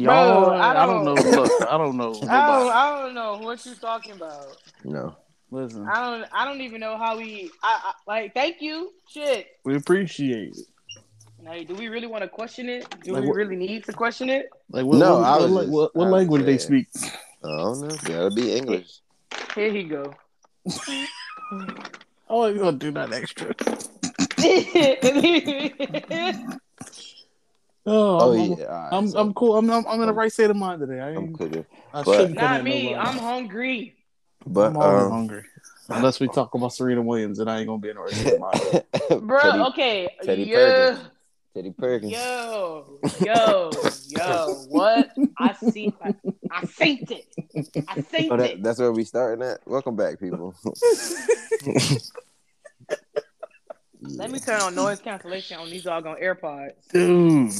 Y'all, Bro, I I don't know. don't- Look, I don't know. Oh, I don't, I don't know what you're talking about. No. Listen, I don't. I don't even know how we. I, I like. Thank you. Shit. we appreciate it. Like, do we really want to question it? Do Like we what- really need to question it? Like, what, No, what, I what, was like, just- what, what I was language they speak? I don't know. Gotta be English. Here he go. Oh, you gonna do that extra? Oh, Oh, I'm, yeah. all right, I'm, so I'm cool. I'm, I'm, I'm in the right state of mind today. I I'm ain't. cooking. I but- shouldn't Not me. I'm hungry. But I'm always um, hungry. Unless we talk about Serena Williams, then I ain't gonna be in the right state of mind. Bro, Teddy, okay. Teddy yo, Perkins. Teddy Perkins. yo, yo, yo. What? I see. I, I synced it. I synced Oh, that, it. that's where we starting at. Welcome back, people. Let me turn on noise cancellation on these doggone AirPods. Dude,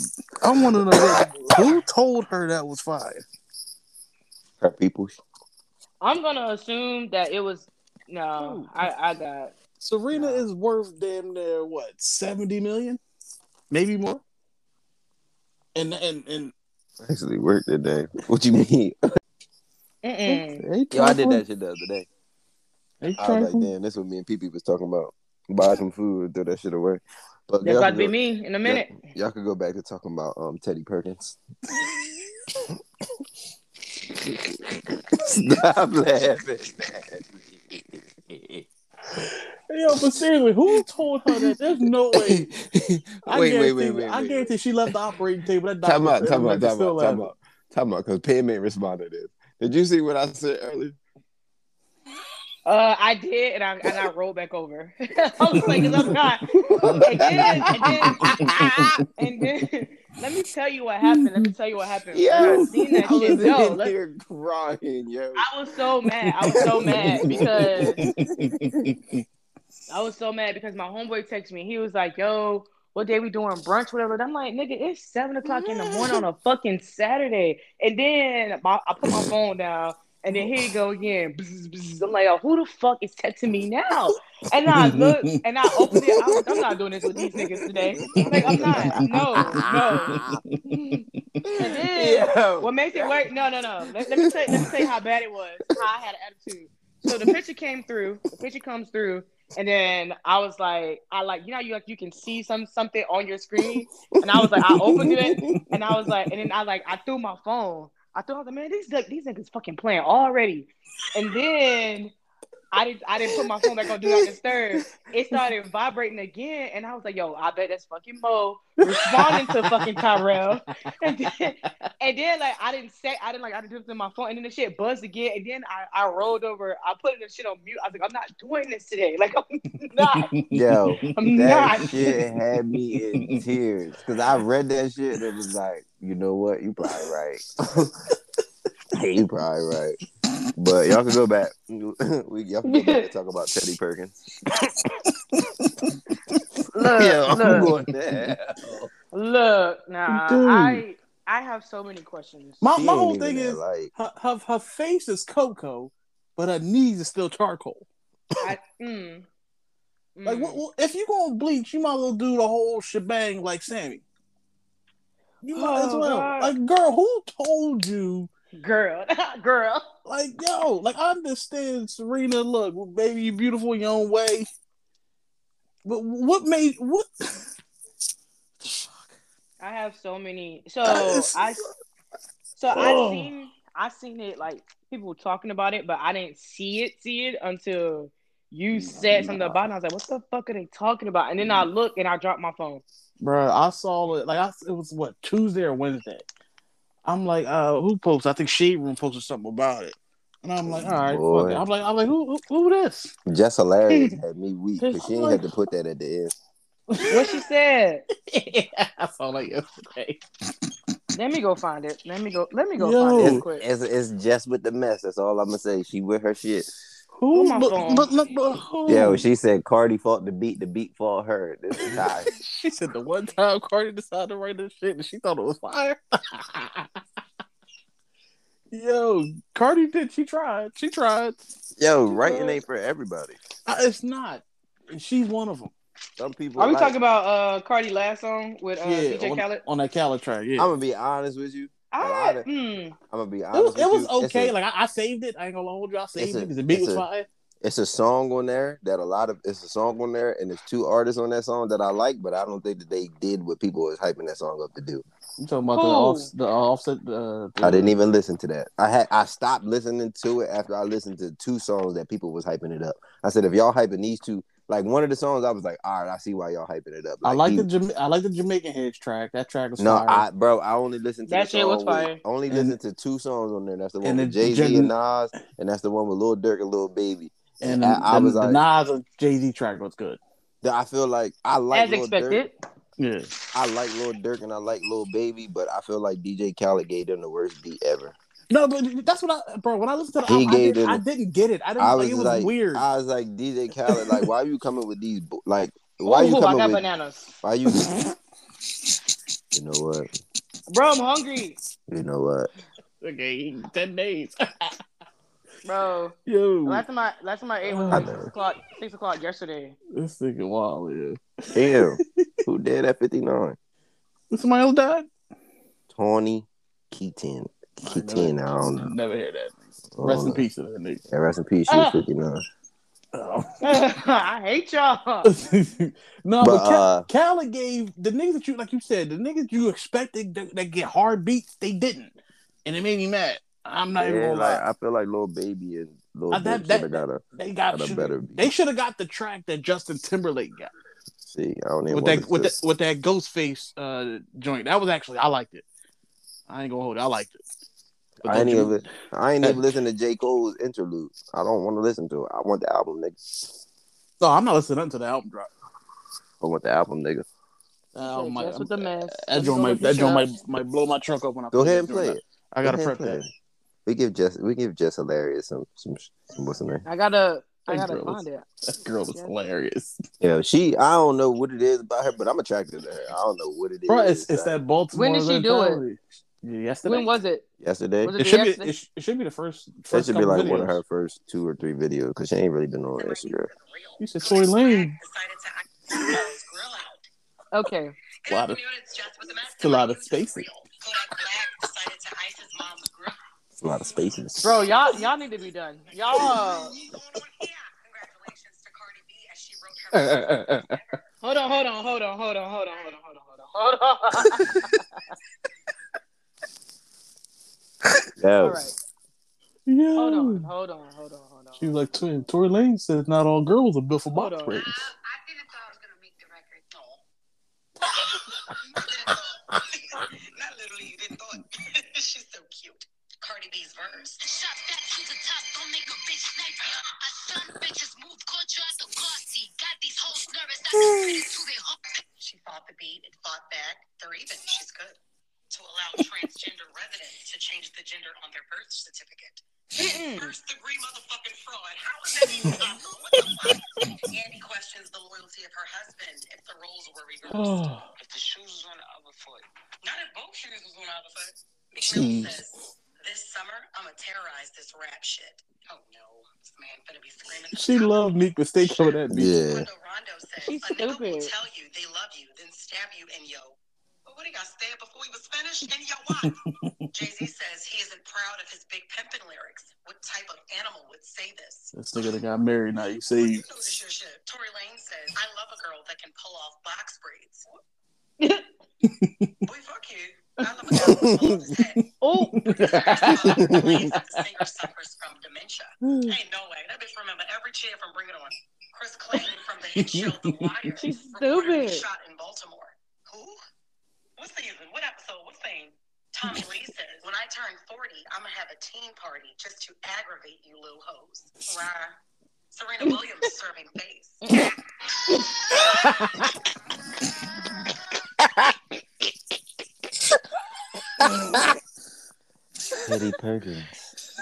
I want to know who told her that was fire. Her people. I'm gonna assume that it was. No, I, I got. Serena No. is worth damn near what seventy million, maybe more. And and and Actually worked today. What you mean? Mm-mm. Yo, I did that shit the other day. They I was like, damn, this what me and PP was talking about. Buy some food and throw that shit away. But That's about to be go- me in a minute. Y'all could go back to talking about um Teddy Perkins. Stop laughing. Yo, but seriously, who told her that? There's no way. I wait, wait, guarantee- wait, wait. I wait, guarantee she left the operating table. That Time doctor out, said time it out, was time still out, time laughing. out. Time out, because Pam ain't responded to this. Did you see what I said earlier? Uh, I did, and I and I rolled back over. I was like, I'm not. And then, and then, and then, let me tell you what happened. Let me tell you what happened. When I seen that I was shit. Yo, let- here crying, yo. I was so mad. I was so mad because I was so mad because my homeboy texted me. He was like, "Yo, what day we doing brunch? Whatever." And I'm like, "Nigga, it's seven o'clock in the morning on a fucking Saturday." And then my, I put my phone down, and then here you go again. Bzz, bzz. I'm like, "Yo, who the fuck is texting me now?" And I look, and I opened it. I was like, "I'm not doing this with these niggas today." I'm like, "I'm not. No, no." And then what makes it work? No, no, no. Let, let me say, let me say how bad it was. How I had an attitude. So the picture came through. The picture comes through, and then I was like, I like, you know, you like you can see some something on your screen, and I was like, I opened it, and I was like, and then I like, I threw my phone. I thought, man, these these niggas fucking playing already. And then I didn't, I didn't put my phone back on do not disturb. It started vibrating again, and I was like, yo, I bet that's fucking Mo responding to fucking Tyrell. And then, and then like I didn't say I didn't like I didn't do it in my phone and then the shit buzzed again and then I, I rolled over I put the shit on mute I was like I'm not doing this today like I'm not Yo, I'm that not shit had me in tears because I read that shit and it was like, you know what, you probably right. hey, you probably right. But y'all can go back. we y'all can go back and talk about Teddy Perkins. look Yeah, I'm look going there. look nah Dude. I I have so many questions My, my whole thing is like her, her, her face is cocoa, but her knees is still charcoal. I, mm, Like, mm. what, what- if you gonna bleach, you might as well do the whole shebang like Sammy. You might as Oh, well. God. Like, girl, who told you? Girl girl Like, yo, like I understand Serena. Look, baby, you beautiful in your own way. But what made what? I have so many so I so I Oh. seen I seen it like people talking about it, but I didn't see it see it until you mm, said something about it. I was like, what the fuck are they talking about? And then I mm. look and I dropped my phone. Bro, I saw it. Like, I it was what Tuesday or Wednesday. I'm like, uh, who posted? I think Shade Room posted something about it, and I'm like, all right, Boy. fuck it. I'm like, I'm like, who, who, who this? Jess Hilarious had me weak because she I'm ain't like- had to put that at the end. What she said. I saw that yesterday. Let me go find it. Let me go. Let me go Yo. find it real It's, quick. it's, it's Jess with the mess. That's all I'm gonna say. She with her shit. Who? On my but, phone. but, but, but who? Yeah, she said Cardi fought the beat. The beat fought her. This is high. she said the one time Cardi decided to write this shit and she thought it was fire. Yo, Cardi did. She tried. She tried. Yo, writing ain't for everybody. Uh, it's not. She's one of them. Some people. Are we like- talking about uh Cardi last song with uh, DJ on, Khaled? on that Khaled track. Yeah. I'm gonna be honest with you. A lot I, of- mm, I'm gonna be It honest. was, with it was you. Okay. a- like I, I saved it. I ain't gonna hold you. I saved It's it a- because the beat it's was a- fire. it's a song on there that a lot of it's a song on there, and there's two artists on that song that I like, but I don't think that they did what people was hyping that song up to do. You talking about the off the offset? Uh, the, I didn't even listen to that. I had I stopped listening to it after I listened to two songs that people was hyping it up. I said if y'all hyping these two, like one of the songs, I was like, all right, I see why y'all hyping it up. I like he- the Jama- I like the Jamaican Heads track. That track was No, fire. I bro, I only listened to That shit was song with- fire. only listened to two songs on there. That's the one and with the Jay Z Gen- and Nas, and that's the one with Lil Durk and Lil Baby. and I, I was the like, Nas and Jay Z track was good. I feel like I like as Lil expected. Durk. Yeah, I like Lil Durk and I like Lil Baby, but I feel like DJ Khaled gave them the worst beat ever. No, but that's what I, bro. When I listened to the He album, I, did, them- I didn't get it. I didn't. I like, was it was like, weird. I was like DJ Khaled, like, why are you coming with these? Like, why are you Ooh, I coming got with? bananas. Why you? You know what? Bro, I'm hungry. You know what? okay, ten days. Bro, Yo, last time I last time I ate was like know. six o'clock six o'clock yesterday. this nigga wild. Yeah, Damn, who did at fifty nine? somebody else died. Tawny Keaton. Keaton, I don't know. Never hear that. Rest in peace to that nigga. Yeah, rest in peace. She was Ah. fifty nine. Oh. I hate y'all. no, But, but, Cal- uh, Khaled gave the niggas that you like you said the niggas you expected that, that get hard beats they didn't, and it made me mad. I'm not even gonna like lie. I feel like Lil Baby and little Uh, that- that- got a They got got a should- better beat. They should have got the track that Justin Timberlake got see. I don't even with that with to. that with that Ghostface uh joint. That was actually I liked it. I ain't gonna hold it. I liked it. But I that ain't you- even I ain't even listen to J Cole's interlude. I don't want to listen to it. I want the album, nigga. No, I'm not listening to the album drop. I want the album, nigga. That album might- Jess with the mess. that joint might that joint might, might blow my trunk up when I Go ahead and play it. I gotta Go prep that. We give Jess we give Jess hilarious some some, some what's the name? I gotta I That gotta find is- it. That girl is Yeah. hilarious. Yeah, she I don't know what it is about her, but I'm attracted to her. I don't know what it is. Bro, it's, it's that Baltimore. When did she do it? Yesterday. When was it? Yesterday. Was it, it should yesterday? be. It, sh- it, should be the first. first it should be like videos. one of her first two or three videos because she ain't really been on Instagram. You said Tory Lanez. okay. A lot of, it's a lot of spaces. A lot of spaces. Bro, y'all, y'all need to be done. Y'all. hold on, hold on, hold on, hold on, hold on, hold on, hold on, hold on. All right. yeah. Hold on, hold on, hold on, hold on. She was like, Tory, Tory Lanez says not all girls are built for Hold box on. breaks. I didn't thought I was gonna make the record. No. Not literally, you didn't thought. She's so cute. Cardi B's verse. Shot that to the top, don't make a bitch snipe ya. I son bitches move culture at the glossy. Got these hoes nervous, I can fit into their hook. She fought the beat, it fought back. They're even. She's good. To allow transgender residents to change the gender on their birth certificate. First degree motherfucking fraud. How is that even possible? What the fuck? Andy questions the loyalty of her husband if the roles were reversed. Oh, If the shoes was on the other foot. Not if both shoes was on the other foot. McMillan says, this summer, I'm going to terrorize this rap shit. Oh no. This man finna be screaming. she loved Meek Mistake over that beat. yeah. Rondo Rondo says, She's a nigga will tell you they love you, then stab you in yo. But what he got stabbed before he was finished? And yo what? Jay-Z says he isn't proud of his big pimpin' lyrics. What type of animal would say this? This nigga that got married now. You You say know this your shit. Tory Lanez says, I love a girl that can pull off box braids. Boy, fuck you. I love a guy who can pull off his head. Oh, singer suffers from dementia. Ain't no way. That bitch remember every cheer from Bring It On. Chris Clayton from the hit show The Wire. She's stupid. Shot in Baltimore. Who? What season? What episode? What thing? Tommy Lee says, when I turn 40, I'm going to have a teen party just to aggravate you little hoes. Rah. Serena Williams serving face. Teddy Perkins.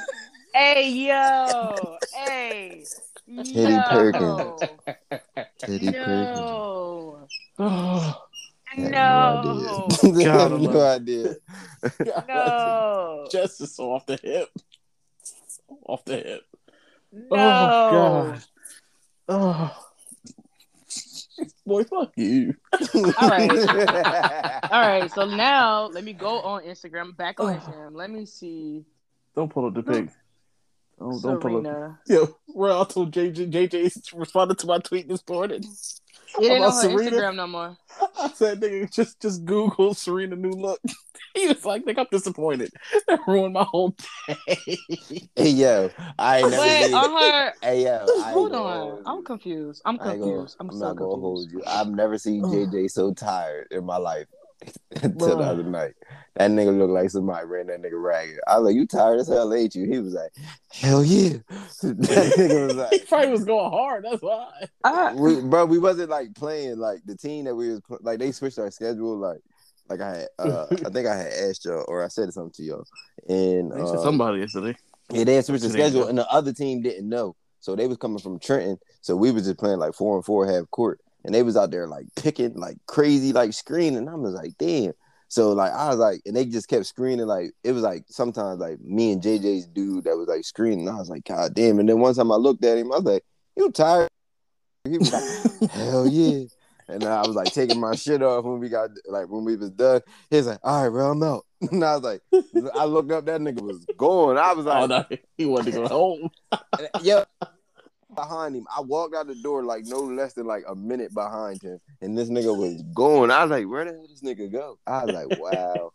hey yo, hey, Teddy yo. Perkins. Teddy Perkins. No, oh, I had no, no idea. I God, have no idea. no, Justice off the hip. Off the hip. no. Oh god. Oh. Boy, fuck you. All right. All right, so now let me go on Instagram. Back on Oh. Instagram. Let me see. Don't pull up the pic. Don't, don't pull up. Serena. Yo, well, I told JJ, JJ responded to my tweet this morning. It ain't on About her Serena? Instagram no more. I said, nigga, just just Google Serena new look. He was like, nigga, I'm disappointed. That ruined my whole day. Hey yo, I ain't never But seen. on her, Hey yo, hold on. I'm confused. I'm I ain't gonna- confused. I'm, I'm so not gonna hold you. I've never seen JJ so tired in my life until the other night. That nigga looked like somebody ran that nigga ragged. I was like, "You tired as hell, ain't you?" He was like, "Hell yeah." that nigga was he like, probably was going hard. That's why. I, we, "Bro, we wasn't like playing like the team that we was like they switched our schedule like." Like I had, uh, I think I had asked y'all, or I said something to y'all, and They said uh, somebody yesterday. Yeah, they had switched the schedule, and the other team didn't know. So they was coming from Trenton. So we was just playing like four and four half court, and they was out there like picking like crazy, like screening. I was like, damn. So like I was like, and they just kept screening. Like it was like sometimes like me and JJ's dude that was like screening. I was like, God damn. And then one time I looked at him, I was like, you tired? He was like, hell yeah. And I was like taking my shit off when we got like when we was done. He was like, all right, bro, I'm out. And I was like, I looked up, that nigga was going. I was oh, like, Oh no, he wanted to go home. yeah. Behind him, I walked out the door like no less than like a minute behind him, and this nigga was going. I was like, "Where the hell this nigga go?" I was like, "Wow,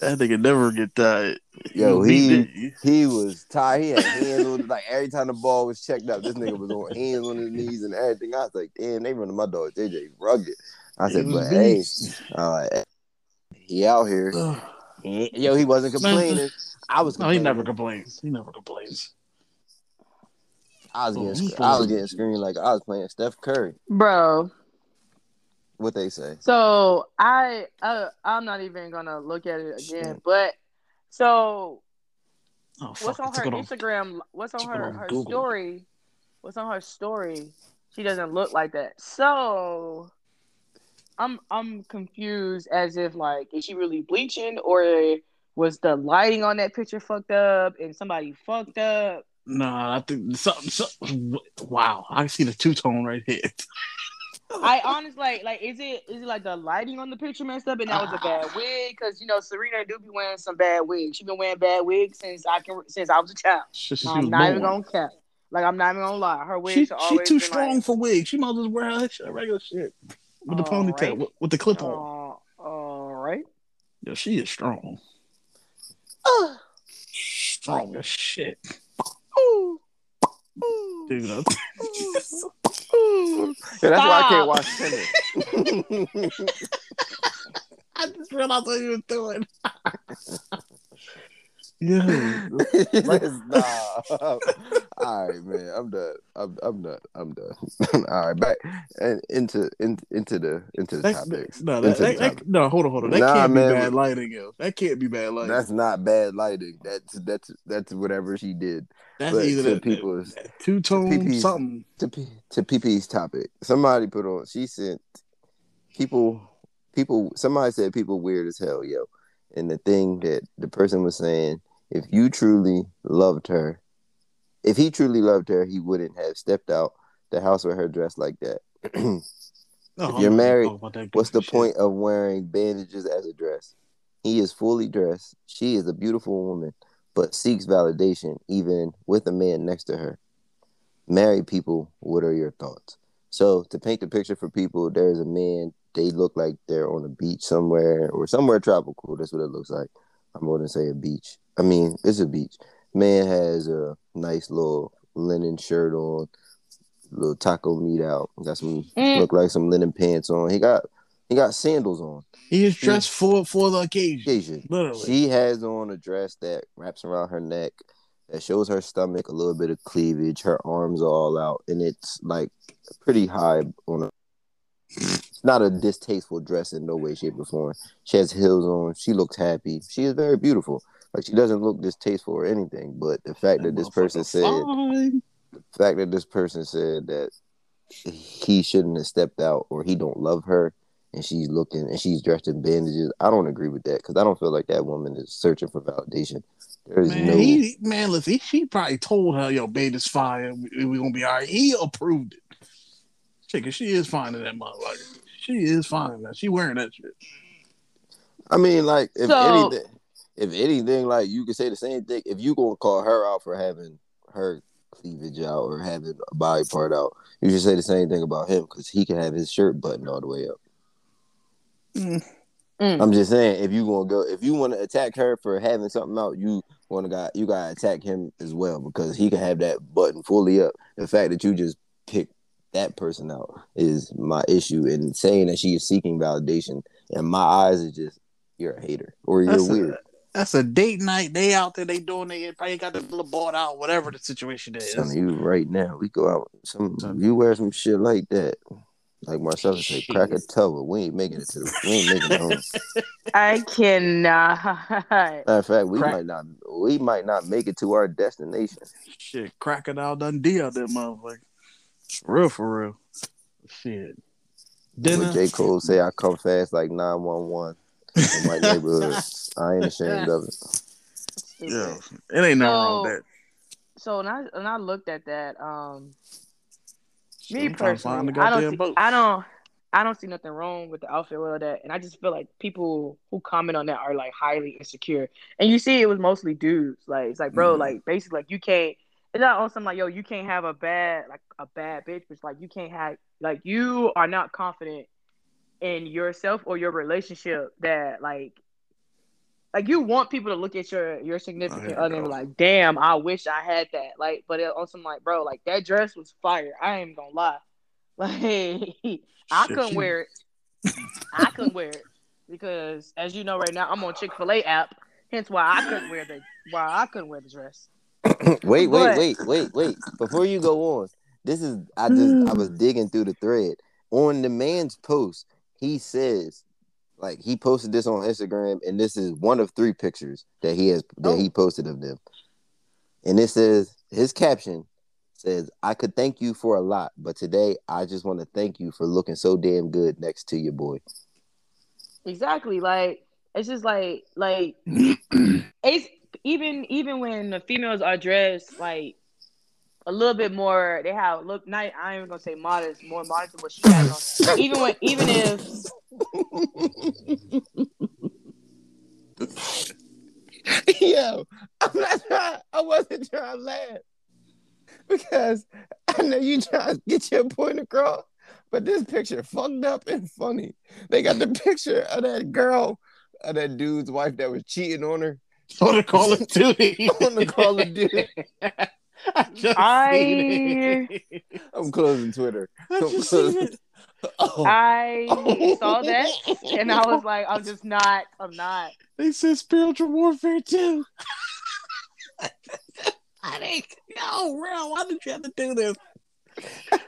That nigga never get tired. yo, he he was tired. He had hands on like every time the ball was checked up, this nigga was on hands on his knees and everything. I was like, damn, they running my dog JJ rugged. I said, but hey, beast. I was like, he out here. Yo, he wasn't complaining. I was. No, he never complains. He never complains. I was getting, he's I was getting screened like I was playing Steph Curry. bro. What they say? So I, uh, I'm not even gonna look at it again. Shit. But so Oh, what's on I her it on- Instagram? What's on her on her Google. story? What's on her story? She doesn't look like that. So I'm I'm confused as if like is she really bleaching or was the lighting on that picture fucked up and somebody fucked up? Nah, I think something. something wow, I see the two tone right here. I honestly like like is it is it like the lighting on the picture messed up and that was a bad wig? Because you know Serena do be wearing some bad wigs. She been wearing bad wigs since I can since I was a child. She, she I'm not even gonna cap. Like I'm not even gonna lie. Her wigs She, are she too strong Like, for wigs. She might as well wear her regular shit with the ponytail right. with, with the clip on. uh, all right. Yeah, she is strong. Strong as shit. Dude, Yeah, that's why I can't watch tennis. I just realized what you were doing. yeah. Stop. All right, man. I'm done. I'm I'm done. I'm done. All right, back and into in, into the into the That, topics. no, that, Into the that, that- no, hold on, hold on. That Nah, can't man. be bad lighting, yo. That can't be bad lighting. That's That's, not bad lighting. That's that's that's whatever she did. but either to people's- two tone something. to P, to PP's topic. Somebody put on. She sent people. People. Somebody said people weird as hell, yo. And the thing that the person was saying, if you truly loved her, if he truly loved her, he wouldn't have stepped out the house with her dressed like that. No, If you're married, talk about that What's the shit. point of wearing bandages as a dress? He is fully dressed. She is a beautiful woman, but seeks validation even with a man next to her. Married people, what are your thoughts? So, to paint the picture for people, there's a man, they look like they're on a beach somewhere or somewhere tropical. That's what it looks like. I'm going to say a beach. I mean, it's a beach. Man has a nice little linen shirt on, little taco meat out. Got some Mm. look like some linen pants on. He got he got sandals on. He is dressed for for the occasion. Occasion. Literally. She has on a dress that wraps around her neck that shows her stomach, a little bit of cleavage, her arms are all out, and it's like pretty high on her. It's not a distasteful dress in no way, shape, or form. She has heels on. She looks happy. She is very beautiful. Like she doesn't look distasteful or anything. But the fact that this person motherfucker said fine. the fact that this person said that he shouldn't have stepped out or he don't love her and she's looking and she's dressed in bandages i don't agree with that because i don't feel like that woman is searching for validation there's Man, no he, man, listen, he, she probably told her, yo, babe, it's fine. We, we gonna be all right. He approved it. Chicken, she is fine in that motherfucker. She is fine in that. She wearing that shit. I mean, like if So- anything, if anything, like you could say the same thing. If you gonna call her out for having her cleavage out or having a body part out, you should say the same thing about him because he can have his shirt buttoned all the way up. Mm. Mm. I'm just saying, if you gonna go, if you want to attack her for having something out, you want to got you gotta attack him as well because he can have that button fully up. The fact that you just picked that person out is my issue, and saying that she is seeking validation in my eyes is just you're a hater or you're That's a- weird. That's a date night. They out there, they doing they probably got the little bought out, whatever the situation is. Some of you right now, we go out. Some you wear some shit like that. Like Marcella say, crack a Shit. tub. We ain't making it to the. We ain't making it home. I cannot. Matter of fact, we Crack- might not. We might not make it to our destination. Shit, crocodile Dundee out there, motherfucker. For real, for real. Shit. Dinner. When J Cole say, "I come fast like nine one one in my neighborhood," I ain't ashamed of it. Yeah, it ain't nothing wrong with that. So when I when I looked at that, um, me I'm trying to find personally, I don't see, boat. I don't I don't see nothing wrong with the outfit or that, and I just feel like people who comment on that are like highly insecure, and you see it was mostly dudes. Like it's like, bro, Mhm. like basically like you can't. It's not on something like, yo, you can't have a bad like a bad bitch, but it's like you can't have like you are not confident in yourself or your relationship that like like you want people to look at your your significant here other and be like, damn, I wish I had that. Like, but it, on some like, bro, like that dress was fire. I ain't gonna lie. Like, I couldn't wear it. I couldn't wear it because, as you know, right now I'm on Chick Fil A app. Hence why I couldn't wear the why I couldn't wear the dress. wait, wait, But- wait, wait, wait. Before you go on, this is I just I hmm. was digging through the thread on the man's post. He says, like he posted this on Instagram, and this is one of three pictures that he has that he oh. posted of them. And it says his caption says, "I could thank you for a lot, but today I just want to thank you for looking so damn good next to your boy." Exactly. Like it's just like like it's even even when the females are dressed like a little bit more they have look nice I ain't even gonna say modest, more modest than what she has on. even when even if Yo, I'm not trying, I wasn't trying to laugh because I know you trying to get your point across, but this picture fucked up and funny. They got the picture of that girl, of that dude's wife that was cheating on her On the Call of Duty. on the Call of Duty. I just I-. I'm closing Twitter. I I'm just closing. Oh. I oh. saw that and I was like, I'm just not I'm not They said spiritual warfare too. I think, yo, real. Why did you have to do this?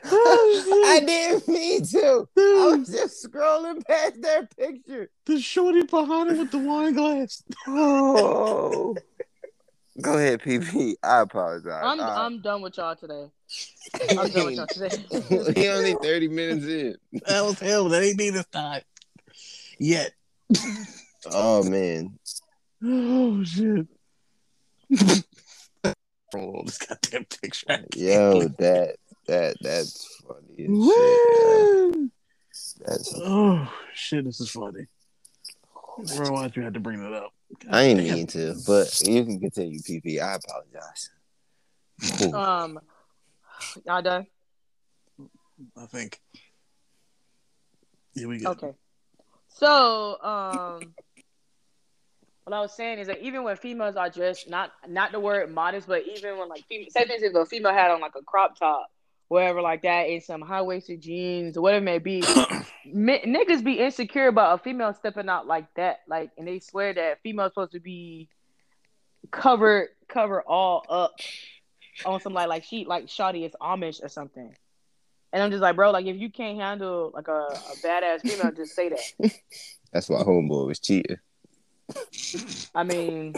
Oh, I didn't mean to. I Dude, was just scrolling past their picture. the shorty behind it with the wine glass. Oh. Go ahead, PP. I apologize. I'm I- I'm done with y'all today. I'm done with y'all today. we only 30 minutes in. That was hell. That ain't me this time. Yet. Oh man. Oh shit. oh, this goddamn picture. Yo, that that that's funny as shit. man. Woo! That's Oh shit, this is funny. Bro, why'd you have to bring that up? God I ain't damn. mean to, but you can continue, PP. I apologize. Cool. Um y'all done? I think. Here we go. Okay. So, um, what I was saying is that even when females are dressed, not not the word modest, but even when like female, say for instance, if a female had on like a crop top, whatever like that, in some high waisted jeans or whatever it may be, niggas be insecure about a female stepping out like that, like, and they swear that female's supposed to be covered, cover all up on some like like she like Shawty is Amish or something. And I'm just like, bro, like if you can't handle like a, a badass female, just say that. That's why homeboy was cheating. I mean,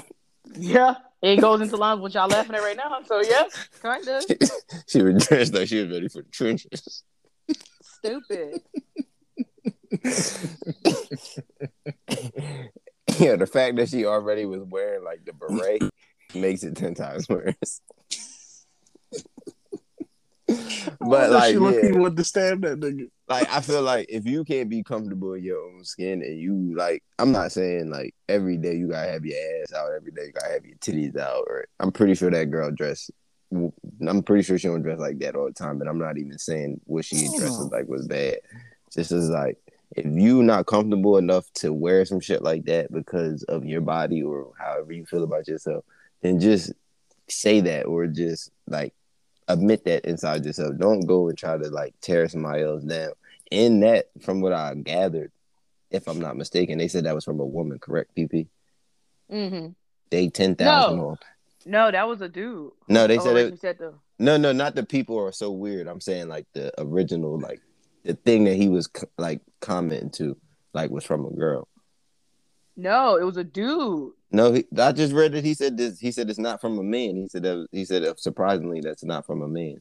yeah, it goes into lines with y'all laughing at right now. So yeah, kind of she was dressed like she was ready for the trenches. stupid. yeah, the fact that she already was wearing like the beret makes it ten times worse. But wonder if like, she looked, yeah. he wanted to stab that nigga. Like I feel like if you can't be comfortable in your own skin and you like, I'm not saying like every day you gotta have your ass out, every day you gotta have your titties out. Or I'm pretty sure that girl dress. I'm pretty sure she don't dress like that all the time, but I'm not even saying what she dresses mm. like was bad. Just as like if you not comfortable enough to wear some shit like that because of your body or however you feel about yourself, then just say that or just like admit that inside yourself. Don't go and try to like tear somebody else down. In that, from what I gathered, if I'm not mistaken, they said that was from a woman, correct, PP? Mm-hmm. They ten thousand No. off. No, that was a dude. No, they Oh, said it. said the No, no, not the people are so weird. I'm saying like the original, like the thing that he was like commenting to, like was from a girl. no, it was a dude. No, he, I just read it. He said this. He said it's not from a man. He said that. He said surprisingly that's not from a man.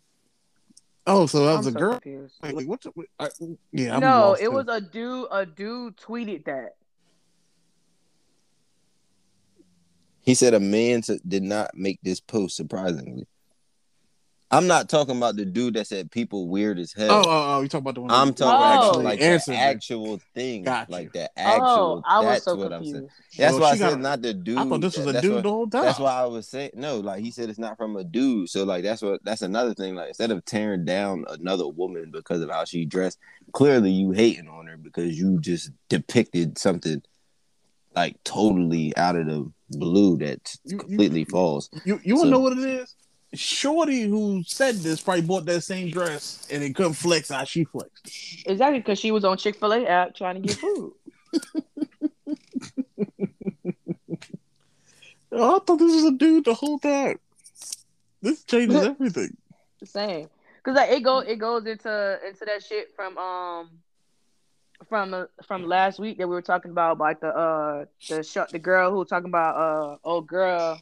Oh, so that was I'm a so girl. confused. Like, like, what's the, I, yeah, I'm no, lost it too. was a dude. A dude tweeted that. He said a man s- did not make this post. Surprisingly, I'm not talking about the dude that said people weird as oh, hell. Oh, oh, oh, you talking about the one? I'm talking Oh. about like the answered actual thing, Got you. like the oh, actual. oh, I was that's so what I'm saying. confused. That's Well, why I she said got- not the dude. I thought this was a dude what- the whole time. That's why I was saying no. Like he said, it's not from a dude. So like that's what that's another thing. Like instead of tearing down another woman because of how she dressed, clearly you hating on her because you just depicted something like totally out of the blue that's You- you- completely false. You you wanna know what it is? Shorty who said this probably bought that same dress and it couldn't flex how she flexed. Exactly, because she was on Chick Fil A app trying to get food. Oh, I thought this was a dude the whole time. This changes everything. the same. Cause like it go it goes into into that shit from um from uh, from last week that we were talking about like the uh the sh- the girl who was talking about uh old girl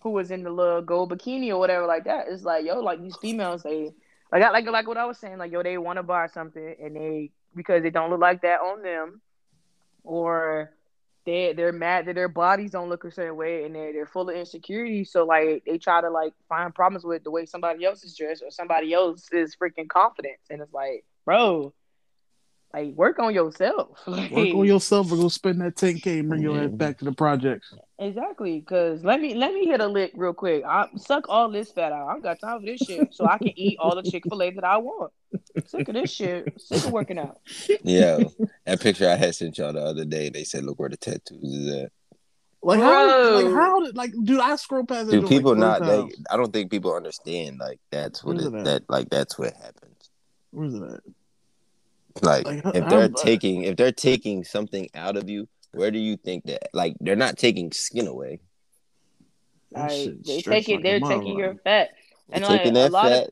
who was in the little gold bikini or whatever like that. It's like yo like these females they like I- like like what I was saying like yo they want to buy something and they because they don't look like that on them or they they're mad that their bodies don't look a certain way and they're they're full of insecurity. So like they try to like find problems with the way somebody else is dressed or somebody else is freaking confidence. And it's like, bro, like work on yourself. Like, Work on yourself or go spend that 10K and bring your ass back to the projects. exactly. Cause let me let me hit a lick real quick. I suck all this fat out. I don't got time for this shit. So I can eat all the Chick-fil-A that I want. Sick of this shit. Sick of working out. Yeah, that picture I had sent y'all the other day. They said, "Look where the tattoos is at." Like how like Bro. how did like dude I scroll past that Dude, people like, not they. I don't think people understand. Like that's what it, it that like that's what happens. Where's it at? Like, Like, if they're how- taking if they're taking something out of you, where do you think that like they're not taking skin away? Like they stretched take it, like a they're taking your fat. They're And like taking a that lot fat. of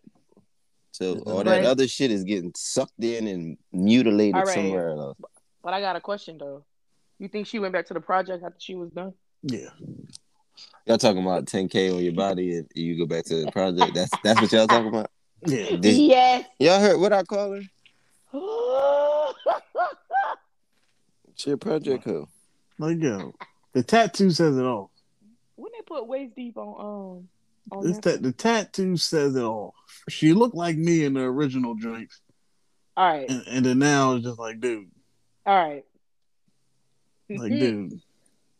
so all that other shit is getting sucked in and mutilated All right. somewhere else. but I got a question though. You think she went back to the project after she was done? Yeah. Y'all talking about 10k on your body and you go back to the project. That's that's what y'all talking about. Yeah. Did- yes. y'all heard what I call her? She a project hoe. Like yo. The tattoo says it all. when they put waist deep on um on This that- ta- the tattoo says it all. She looked like me in the original drinks. all right, And, and then now it's just like, dude, all right. like, dude.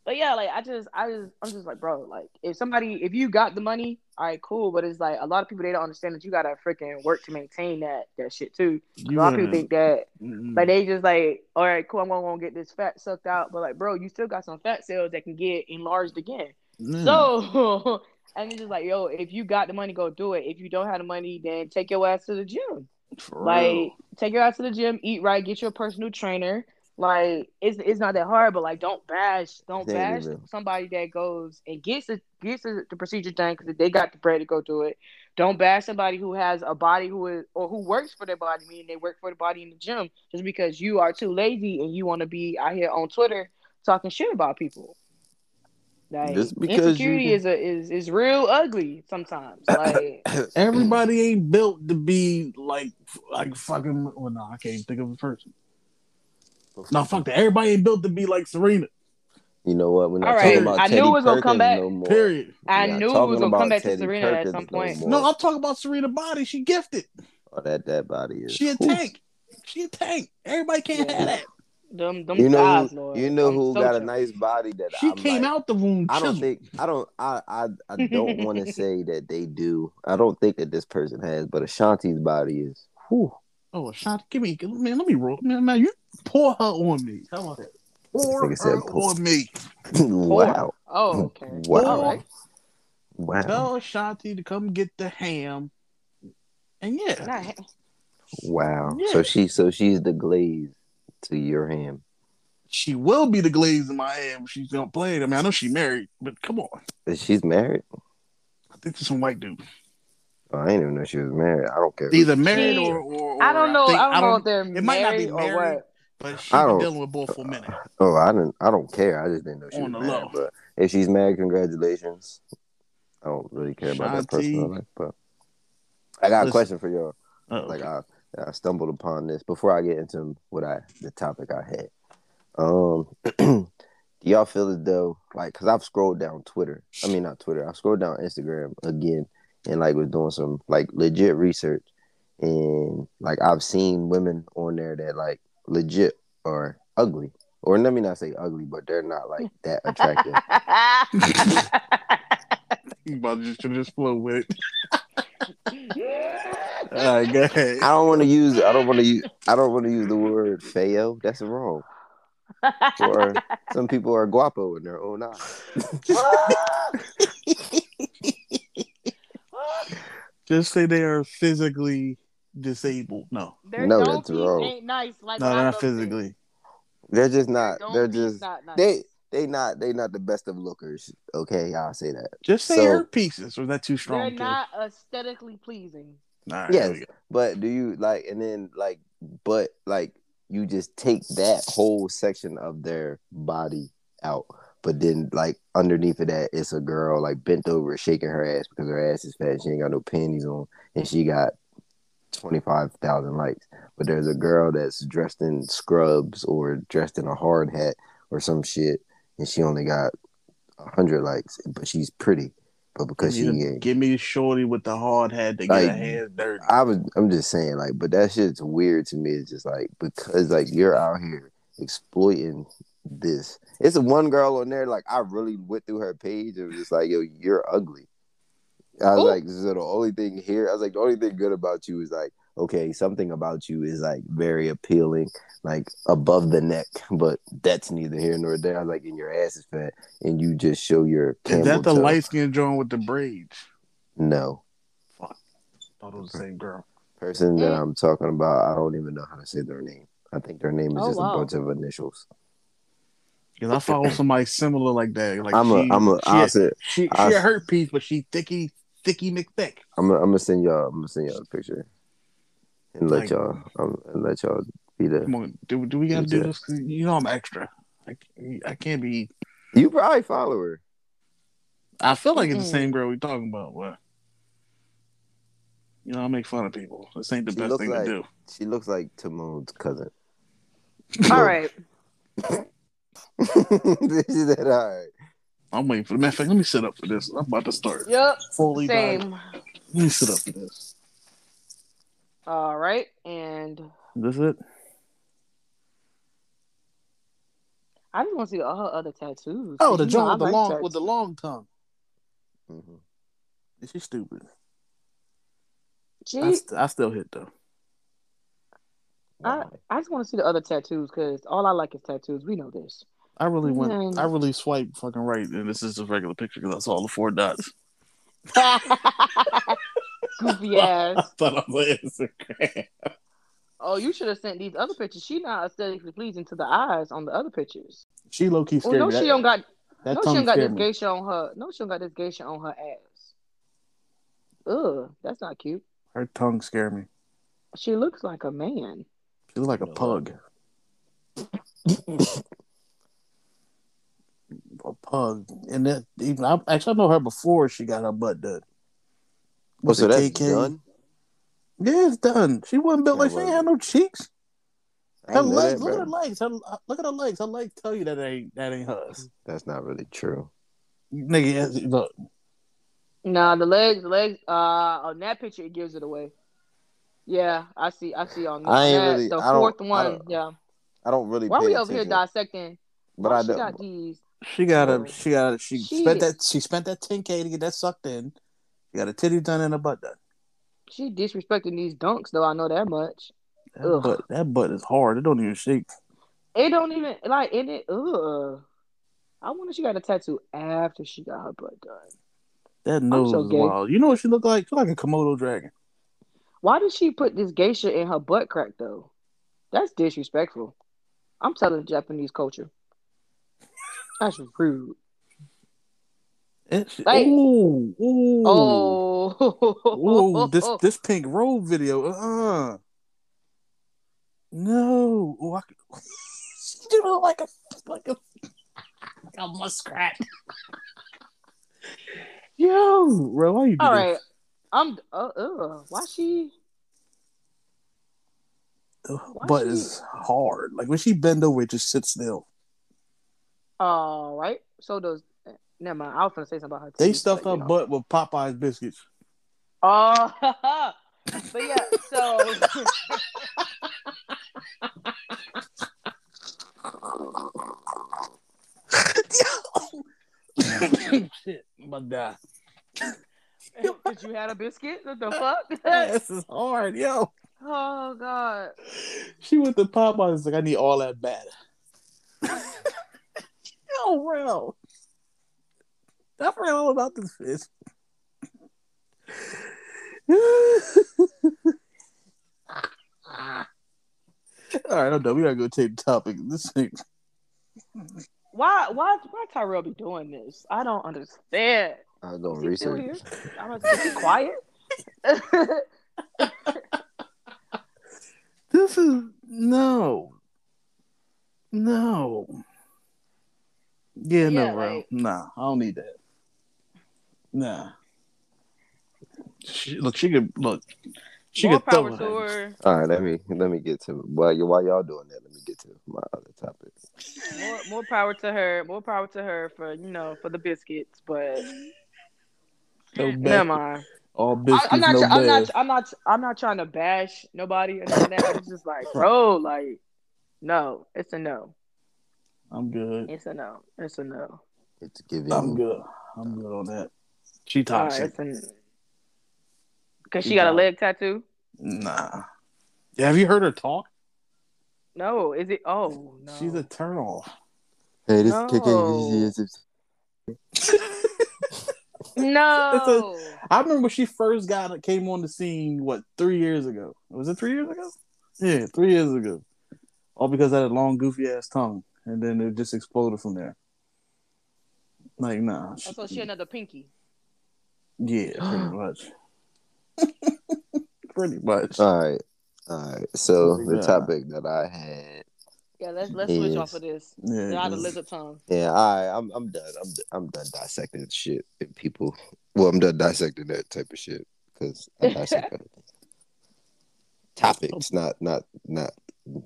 But yeah, like I just, I just, I'm just like, bro, like if somebody, if you got the money, all right, cool. But it's like a lot of people they don't understand that you gotta freaking work to maintain that that shit too. A lot of people think that Mm-mm. like they just like, all right, cool, I'm gonna, gonna get this fat sucked out, but like, bro, you still got some fat cells that can get enlarged again. Yeah. So, and it's just like, yo, if you got the money, go do it. If you don't have the money, then take your ass to the gym. For Like, real. take your ass to the gym, eat right, get your personal trainer. Like, it's it's not that hard, but like, don't bash, don't Thank bash bro. somebody that goes and gets the gets the, the procedure done because they got the bread to go do it. Don't bash somebody who has a body who is or who works for their body, meaning they work for the body in the gym, just because you are too lazy and you want to be out here on Twitter talking shit about people. Like Just because you insecurity can- is a is is real ugly sometimes. Like Everybody ain't built to be like like fucking. Well, no, I can't think of a person. No, fuck that. Everybody ain't built to be like Serena. You know what? We're not All talking right, about I knew Teddy it was gonna come Perkins back. no more. Period. I We're knew it was gonna come about back to Teddy Serena at some point. more. No, I'm talking about Serena body. She gifted. Oh, that that body is. She a Oof. tank. She a tank. Everybody can't Yeah. have that. Them, them You know, thighs, who, Lord. you know I'm who so got a nice body that She I'm came like, out the womb. I don't think I don't I I, I don't want to say that they do. I don't think that this person has, but Ashanti's body is. Whew, Oh, Ashanti, give me, man. Let me roll, man. Man, you pour her on me. How about that? Pour nigga said her on me. wow, Oh, okay. Wow. All right. wow, Tell Ashanti to come get the ham. And yeah, Not- wow. Yeah. So she so she's the glaze to your ham. she will be the glaze in my ham. if She's gonna play it. I mean, I know she married, but come on. She's married. I think there's some white dude. Oh, I didn't even know she was married. I don't care. Either married She- or, or, or I don't know. think- I don't know if they're it might not be married or what. But she's I don't- dealing with both for a minute. Oh, I didn't. I don't care. I just didn't know she On was married. low. But if she's married, congratulations. I don't really care about that Shanti. personal life, but I got a question for y'all. Uh-oh. Like I, I stumbled upon this before I get into what I the topic I had. Um, do y'all feel as though like because I've scrolled down Twitter. I mean not Twitter. I scrolled down Instagram again and like was doing some like legit research and like I've seen women on there that like legit are ugly. Or let me not say ugly, but they're not like that attractive. You about to just, to just flow with it. All right, go ahead. I don't want to use I don't want to use I don't want to use the word feo. That's wrong. Or some people are guapo in their own eyes. Just say they are physically disabled. No, Their No, dome that's wrong. ain't nice. Like no, they're not looked at. physically. They're just Their not. They're just not nice. they they not they not the best of lookers. Okay, I'll say that. Just say So- her pieces, or is that too strong? They're too? not aesthetically pleasing. All right, Yes. there we go. But do you like and then like but like you just take that whole section of their body out, but then like underneath of that it's a girl like bent over shaking her ass because her ass is fat. She ain't got no panties on, and she got twenty five thousand likes. But there's a girl that's dressed in scrubs or dressed in a hard hat or some shit, and she only got a hundred likes, but she's pretty. But because she Give me, the, ain't give me shorty with the hard hat to get her hands dirty. I was I'm just saying like, but that shit's weird to me. It's just like because like you're out here exploiting this. It's one girl on there. Like I really went through her page and was just like, yo, you're ugly. I was Ooh. like, so the only thing here, I was like, the only thing good about you is like, okay, something about you is like very appealing, like above the neck, but that's neither here nor there. I was like, and your ass is fat, and you just show your Is that the light skinned joint with the braids? No, Fuck. Thought it was the same girl. person that Mm. I'm talking about, I don't even know how to say their name. I think their name is Oh, just wow. a bunch of initials. Because I follow somebody similar like that. Like I'm a, she, I'm a, she, I'll a, say, she, she I'll- a hurt piece, but she thicky, thicky McThick. I'm, a, I'm gonna send y'all, I'm gonna send y'all a picture, and let Like- y'all, um, and let y'all be the. Come on, do, do we got to do Yeah. this? 'Cause You know I'm extra. I, I can't be. You probably follow her. I feel like it's the same girl we talking about. But you know, I make fun of people. This ain't the She best thing like- to do. She looks like Timon's cousin. All right. she said, "All right." I'm waiting for the matter of fact. Let me sit up for this. I'm about to start. Yep. Fully body. Same. Let me sit up for this. All right. And This is it? I just want to see all her other tattoos. Oh, the joint with the like long tats- with the long tongue. Mhm. Is she stupid? She, I, st- I still hit though. I, I just want to see the other tattoos because all I like is tattoos. We know this. I really went. Mm. I really swiped fucking right, and this is a regular picture because I saw the four dots. Goofy ass. I thought I was Instagram. Oh, you should have sent these other pictures. She not aesthetically pleasing to the eyes on the other pictures. She low key Oh, scared no, me. she don't got that no, she don't got this me. geisha on her. No, she don't got this geisha on her ass. Ugh, that's not cute. Her tongue scared me. She looks like a man. She looked like a pug. a pug, and that even I actually I know her before she got her butt done. Oh, so it that's KK? done. Yeah, it's done. She wasn't built Yeah, like she well- ain't had no cheeks. Her legs, that, look at her legs. Her, look at her legs. Her legs tell you that ain't that ain't hers. That's not really true. Nigga, look, Nah, the legs, the legs. Uh, on that picture, it gives it away. Yeah, I see. I see on I ain't that, really- the I don't- fourth I one. don't- Yeah. I don't really. Why pay we over here dissecting? But Why I she don't. got these. She got Oh. a she got a, she She- spent that she spent that ten k to get that sucked in. She got a titty done and a butt done. She disrespecting these dunks, though. I know that much. That Ugh. butt that butt is hard. It don't even shake. It don't even like in it. Ugh. I wonder if she got a tattoo after she got her butt done. That nose so is wild. You know what she look like? She look like a Komodo dragon. Why did she put this geisha in her butt crack though? That's disrespectful. I'm telling Japanese culture. That's rude. It, she, Like- ooh, ooh, Oh, ooh, this this pink robe video. Uh, uh no. Ooh, I, she do look like a like a like a muskrat. Yo, bro, why you All this? Right. I'm. Uh, uh, why she? Ugh, Why butt she- is hard. Like when she bend over, it just sits still. All right. So does. Never mind. I was gonna say something about her. They teeth, stuff but, her know. butt with Popeye's biscuits. Oh, but yeah. So Shit, I'm about to die. did you had a biscuit? What the uh, fuck? this is hard, yo. oh God. She went to Popeyes like, I need all that batter. yo, bro. I forgot all about this fish. all right, I'm done. We gotta go take the topic. This thing. Why? Why? Why Tyrell be doing this? I don't understand. I go Is he still research. here? I'm gonna be quiet. This is no, no. Yeah, Yeah, no, bro. like- Nah, I don't need that. Nah. She, look, she could look. She More could throw it. to at me. her. All right, let me let me get to while you while y'all doing that. Let me get to my other topic. More, more power to her. More power to her for you know for the biscuits. But No never mind. All I, biscuits, I'm not. no try- I'm not. I'm not. I'm not trying to bash nobody or nothing. that, It's just like, bro, like, no. It's a no. I'm good. It's a no. It's a no. It's giving. I'm good. I'm good on that. She All right, toxic. it's a. Cause She she got a leg tattoo. Nah. Yeah, have you heard her talk? No, is it? Oh no. She's a turn off. Hey, this No. KK no. I remember when she first got came on the scene. What three years ago? Was it three years ago? Yeah, three years ago. All because of that long, goofy ass tongue, and then it just exploded from there. Like, nah. Oh, so she another pinky. yeah, pretty much. pretty much. All right, all right. So the topic that I had. Yeah, let's let's switch Yes. off of this. yeah, Yeah, the 'cause- lizard tongue. Yeah, all right. I'm I'm done. I'm I'm done dissecting shit and people. Well, I'm done dissecting that type of shit because I dissect other things. Topics, not not not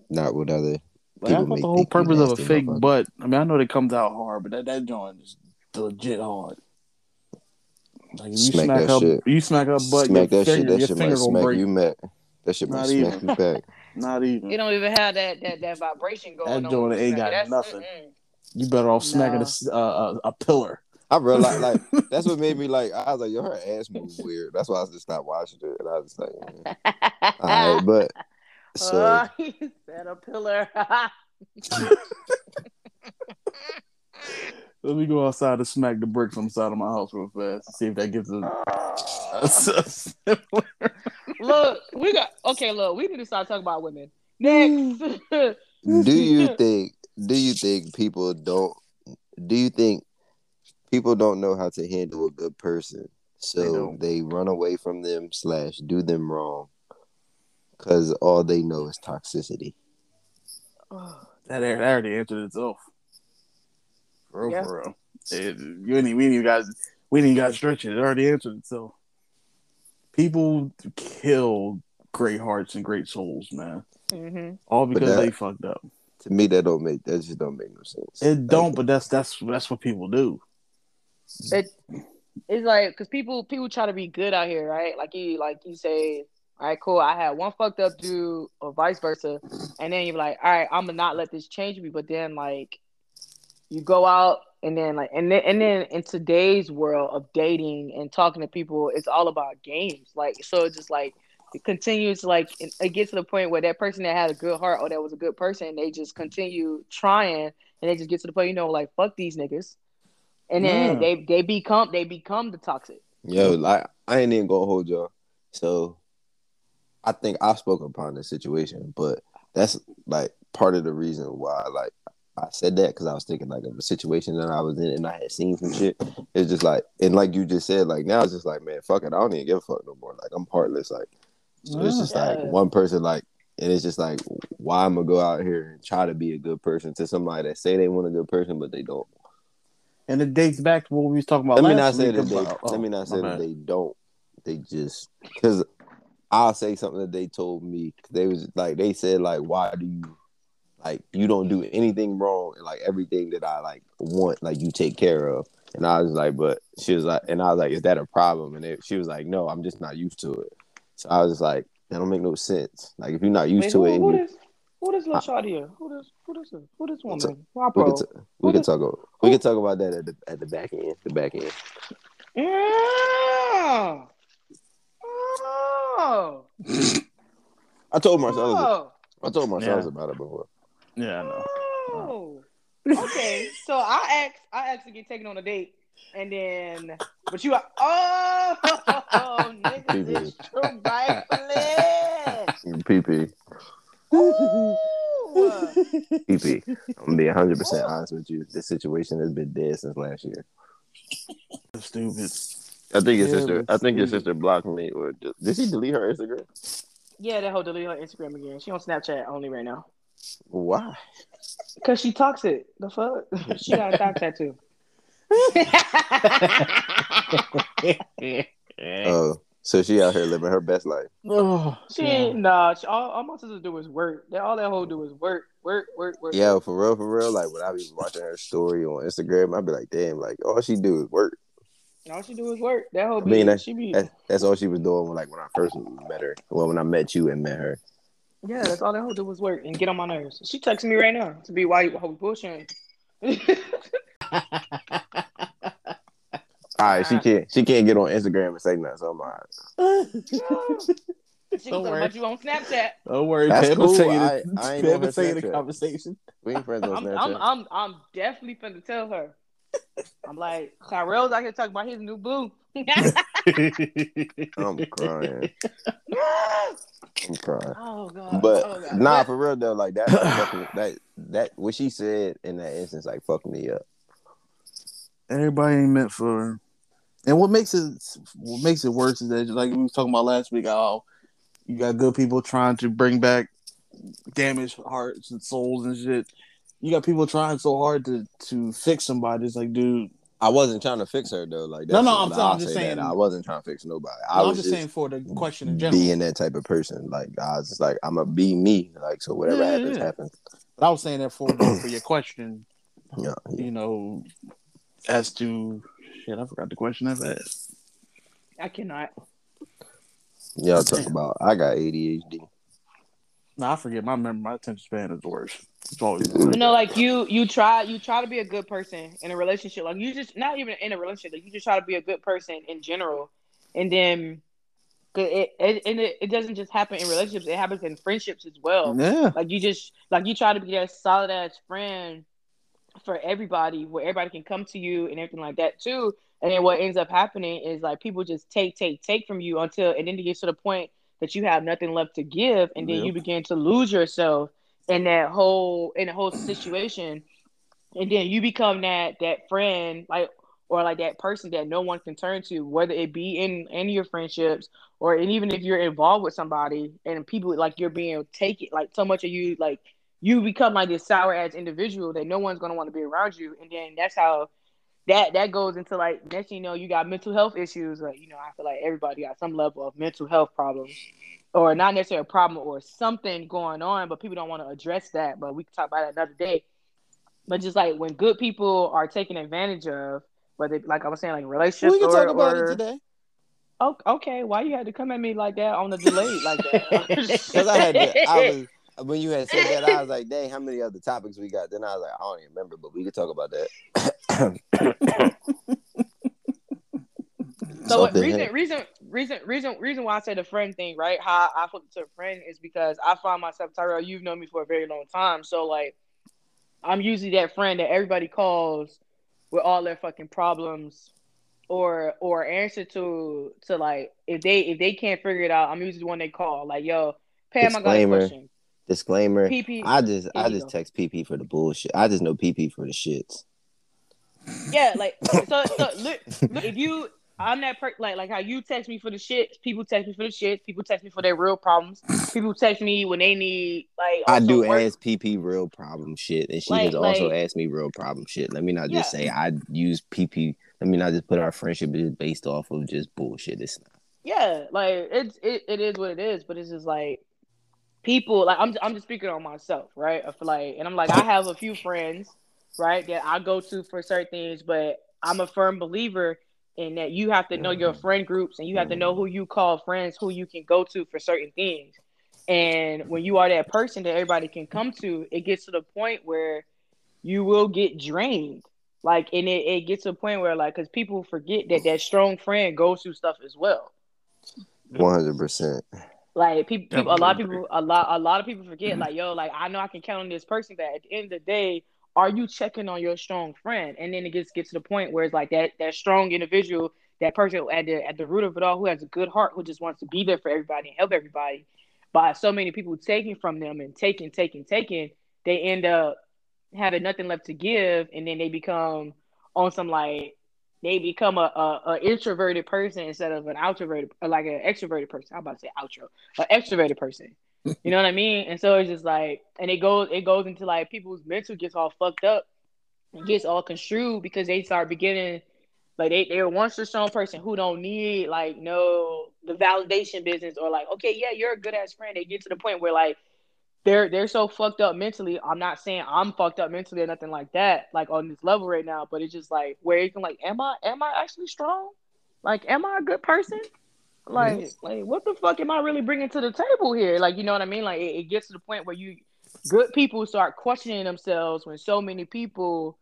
not what other. Like, I people thought make the whole purpose of a fake butt. I mean, I know that comes out hard, but that, that joint is legit hard. Like you Smack smack, that her, shit. you smack her butt, smack your that shit. That shit might smack break. you back. That shit might Not smack even. you back. Not even. It don't even have that that, that vibration going That on. joint when ain't got That's- nothing. mm-mm. You better off smacking No. a s- uh, a, a pillar. I realized like that's what made me like. I was like, yo, her ass moves weird. That's why I just stopped watching it, and I was like, mm. all right, but so Oh, he said a pillar. Let me go outside and smack the bricks on the side of my house real fast and see if that gives a. a, look, we got okay. Look, we need to start talking about women next. Mm. do you think? Do you think people don't? Do you think people don't know how to handle a good person, so don't. they, run away from them slash do them wrong, because all they know is toxicity. that, that already answered itself. For real, Yeah. for real. It, you ain't, we ain't even got we ain't even got to stretch it. It already answered itself. People kill great hearts and great souls, man. hmm All because that- they fucked up. To me, that don't make that just don't make no sense. It don't, but that's that's that's what people do. It it's like because people people try to be good out here, right? Like you like you say All right, cool. I had one fucked up dude, or vice versa, and then you're like, all right, I'm gonna not let this change me. But then like, you go out and then like, and then and then in today's world of dating and talking to people, it's all about games. Like, so it's just like it continues like it gets to the point where that person that had a good heart or that was a good person, they just continue trying, and they just get to the point, you know, like fuck these niggas, and then Yeah. they they become they become the toxic. Yo, like I ain't even gonna hold y'all. So I think I spoke upon the situation, but that's like part of the reason why like I said that because I was thinking like of a situation that I was in and I had seen some shit. It's just like and like you just said, like now it's just like, man, fuck it, I don't even give a fuck no more. Like I'm heartless. Like so it's just like one person like and it's just like why I'm gonna go out here and try to be a good person to somebody that say they want a good person but they don't. And it dates back to what we was talking about. Let me not last say that they. about- let me oh, not say that they don't. They just because I'll say something that they told me. They was like they said like, why do you like you don't do anything wrong and like everything that I like want like you take care of. And I was like, but she was like, and I was like, is that a problem? And it, she was like, no, I'm just not used to it. So I was like, that don't make no sense. Like if you're not used Wait, to who, it, and who you- this? Who this little shot here? Who this? Who this? Who this What's woman? My we bro. could t- we Who could this- talk about we could talk about that at the at the back end. The back end. Oh. Oh. I told Marcellus. Oh. I told Marcellus Yeah. about it before. Yeah, I know. Oh. Okay. So I asked I asked to get taken on a date. And then but you are oh, oh niggas is true trifling. PP. Ooh. PP. I'm gonna be 100 percent honest with you. This situation has been dead since last year. Stupid. I think your Yeah, sister. I think your sister blocked me. Or did did she delete her Instagram? Yeah, that whole delete her Instagram again. She on Snapchat only right now. Why? Cause she talks it. The fuck? She got a thigh tattoo. Oh, so she out here living her best life. Oh, She ain't nah. She, all, all my sisters do is work. That all that whole do is work, work, work, work. Yeah, for real, for real. Like when I be watching her story on Instagram, I'd be like, damn, like all she do is work. All she do is work. That whole I be, mean, that- she be That's, that's all she was doing. When, like when I first met her. Well, when I met you and met her. Yeah. That's all that whole do was work and get on my nerves. She texting me right now to be why you why we bullshitting. All right, she can't. She can't get on Instagram and say nothing. So I'm like, she was talking worry. about you on Snapchat. Don't worry, That's Pam cool. will I- the, I ain't Pam on will her tell you the conversation. we ain't friends on I'm, Snapchat. I'm, I'm, I'm definitely finna tell her. I'm like, Tyrell's out here talking about his new boo. I'm crying. I'm crying. oh god. But oh, God. nah, for real though, like that, fucking, that, that, what she said in that instance, like fucked me up. Everybody ain't meant for. And what makes it what makes it worse is that like we was talking about last week, how you got good people trying to bring back damaged hearts and souls and shit. You got people trying so hard to to fix somebody. It's like, dude, I wasn't trying to fix her though. Like No, that's no, what- I'm saying- I'll I'm just say that. saying- I wasn't trying to fix nobody. I I am was just saying for the question in general. being that type of person. Like I was just like, I'm gonna be me. Like so, whatever Yeah, yeah, happens, yeah. happens. But I was saying that for for your question, Yeah, yeah. you know, as to shit, I forgot the question I've asked. I cannot. Y'all talk about. I got ADHD. No, I forget my memory. My attention span is the worst. You know, like you, you try, you try to be a good person in a relationship. Like you just, not even in a relationship. Like you just try to be a good person in general, and then it, it, and it, it doesn't just happen in relationships. It happens in friendships as well. Yeah. Like you just, like you try to be that solid ass friend for everybody, where everybody can come to you and everything like that too. And then what ends up happening is like people just take, take, take from you until, and then it gets to the point that you have nothing left to give, and then Yep. you begin to lose yourself in that whole in the whole situation, and then you become that that friend like or like that person that no one can turn to, whether it be in any of your friendships or even if you're involved with somebody and people like you're being taken like so much of you like you become like this sour ass individual that no one's gonna want to be around you, and then that's how that that goes into like next you know you got mental health issues. Like you know I feel like everybody got some level of mental health problems, or not necessarily a problem or something going on, but people don't want to address that. But we can talk about it another day. But just like when good people are taken advantage of, whether like I was saying like relationships We can or, talk about or it today. Oh, okay. Why you had to come at me like that on the delay like that? Because I had to, I was when you had said that, I was like, dang, how many other topics we got? Then I was like, I don't even remember, but we could talk about that. So what, Something reason, reason, reason, reason, reason why I said the friend thing, right? How I flipped to a friend is because I find myself, Tyrell, you've known me for a very long time, so like, I'm usually that friend that everybody calls with all their fucking problems, or or answer to to like if they if they can't figure it out, I'm usually the one they call. Like, yo, Pam, I got a Disclaimer. question. Disclaimer. PP, I just I just text PP for the bullshit. I just know PP for the shits. Yeah, like so. so look, look, if you, I'm that per like like how you text me for the shit. People text me for the shit. People text me for their real problems. People text me when they need like. I do work- ask PP real problem shit, and she Like- has also like- asked me real problem shit. Let me not just Yeah. say I use PP. Let me not just put our friendship is based off of just bullshit. It's not. Yeah, like it's it, it is what it is, but it's just like people like I'm I'm just speaking on myself, right? I feel like and I'm like I have a few friends, right, that I go to for certain things, but I'm a firm believer in that you have to know your mm-hmm. friend groups and you have to know mm-hmm. who you call friends, who you can go to for certain things. And when you are that person that everybody can come to, it gets to the point where you will get drained. Like, and it, it gets to a point where, like, because people forget that that strong friend goes through stuff as well. One hundred percent. Like people, people a lot of people, a lot, a lot of people forget. Like, yo, like I know I can count on this person. But at the end of the day, are you checking on your strong friend? And then it gets gets to the point where it's like that that strong individual, that person at the at the root of it all, who has a good heart, who just wants to be there for everybody and help everybody. By so many people taking from them and taking, taking, taking, they end up having nothing left to give, and then they become on some like they become a, a, a introverted person instead of an outroverted like an extroverted person. I'm about to say outro, an extroverted person. You know what I mean? And so it's just like, and it goes it goes into like people's mental gets all fucked up gets all construed because they start beginning like they they're once a strong person who don't need like no the validation business or like okay yeah you're a good ass friend. They get to the point where like they're they're so fucked up mentally. I'm not saying I'm fucked up mentally or nothing like that, like on this level right now, but it's just like where you can like, am I am I actually strong? Like, am I a good person? Like, like what the fuck am I really bringing to the table here? Like, you know what I mean? Like, it, it gets to the point where you good people start questioning themselves when so many people,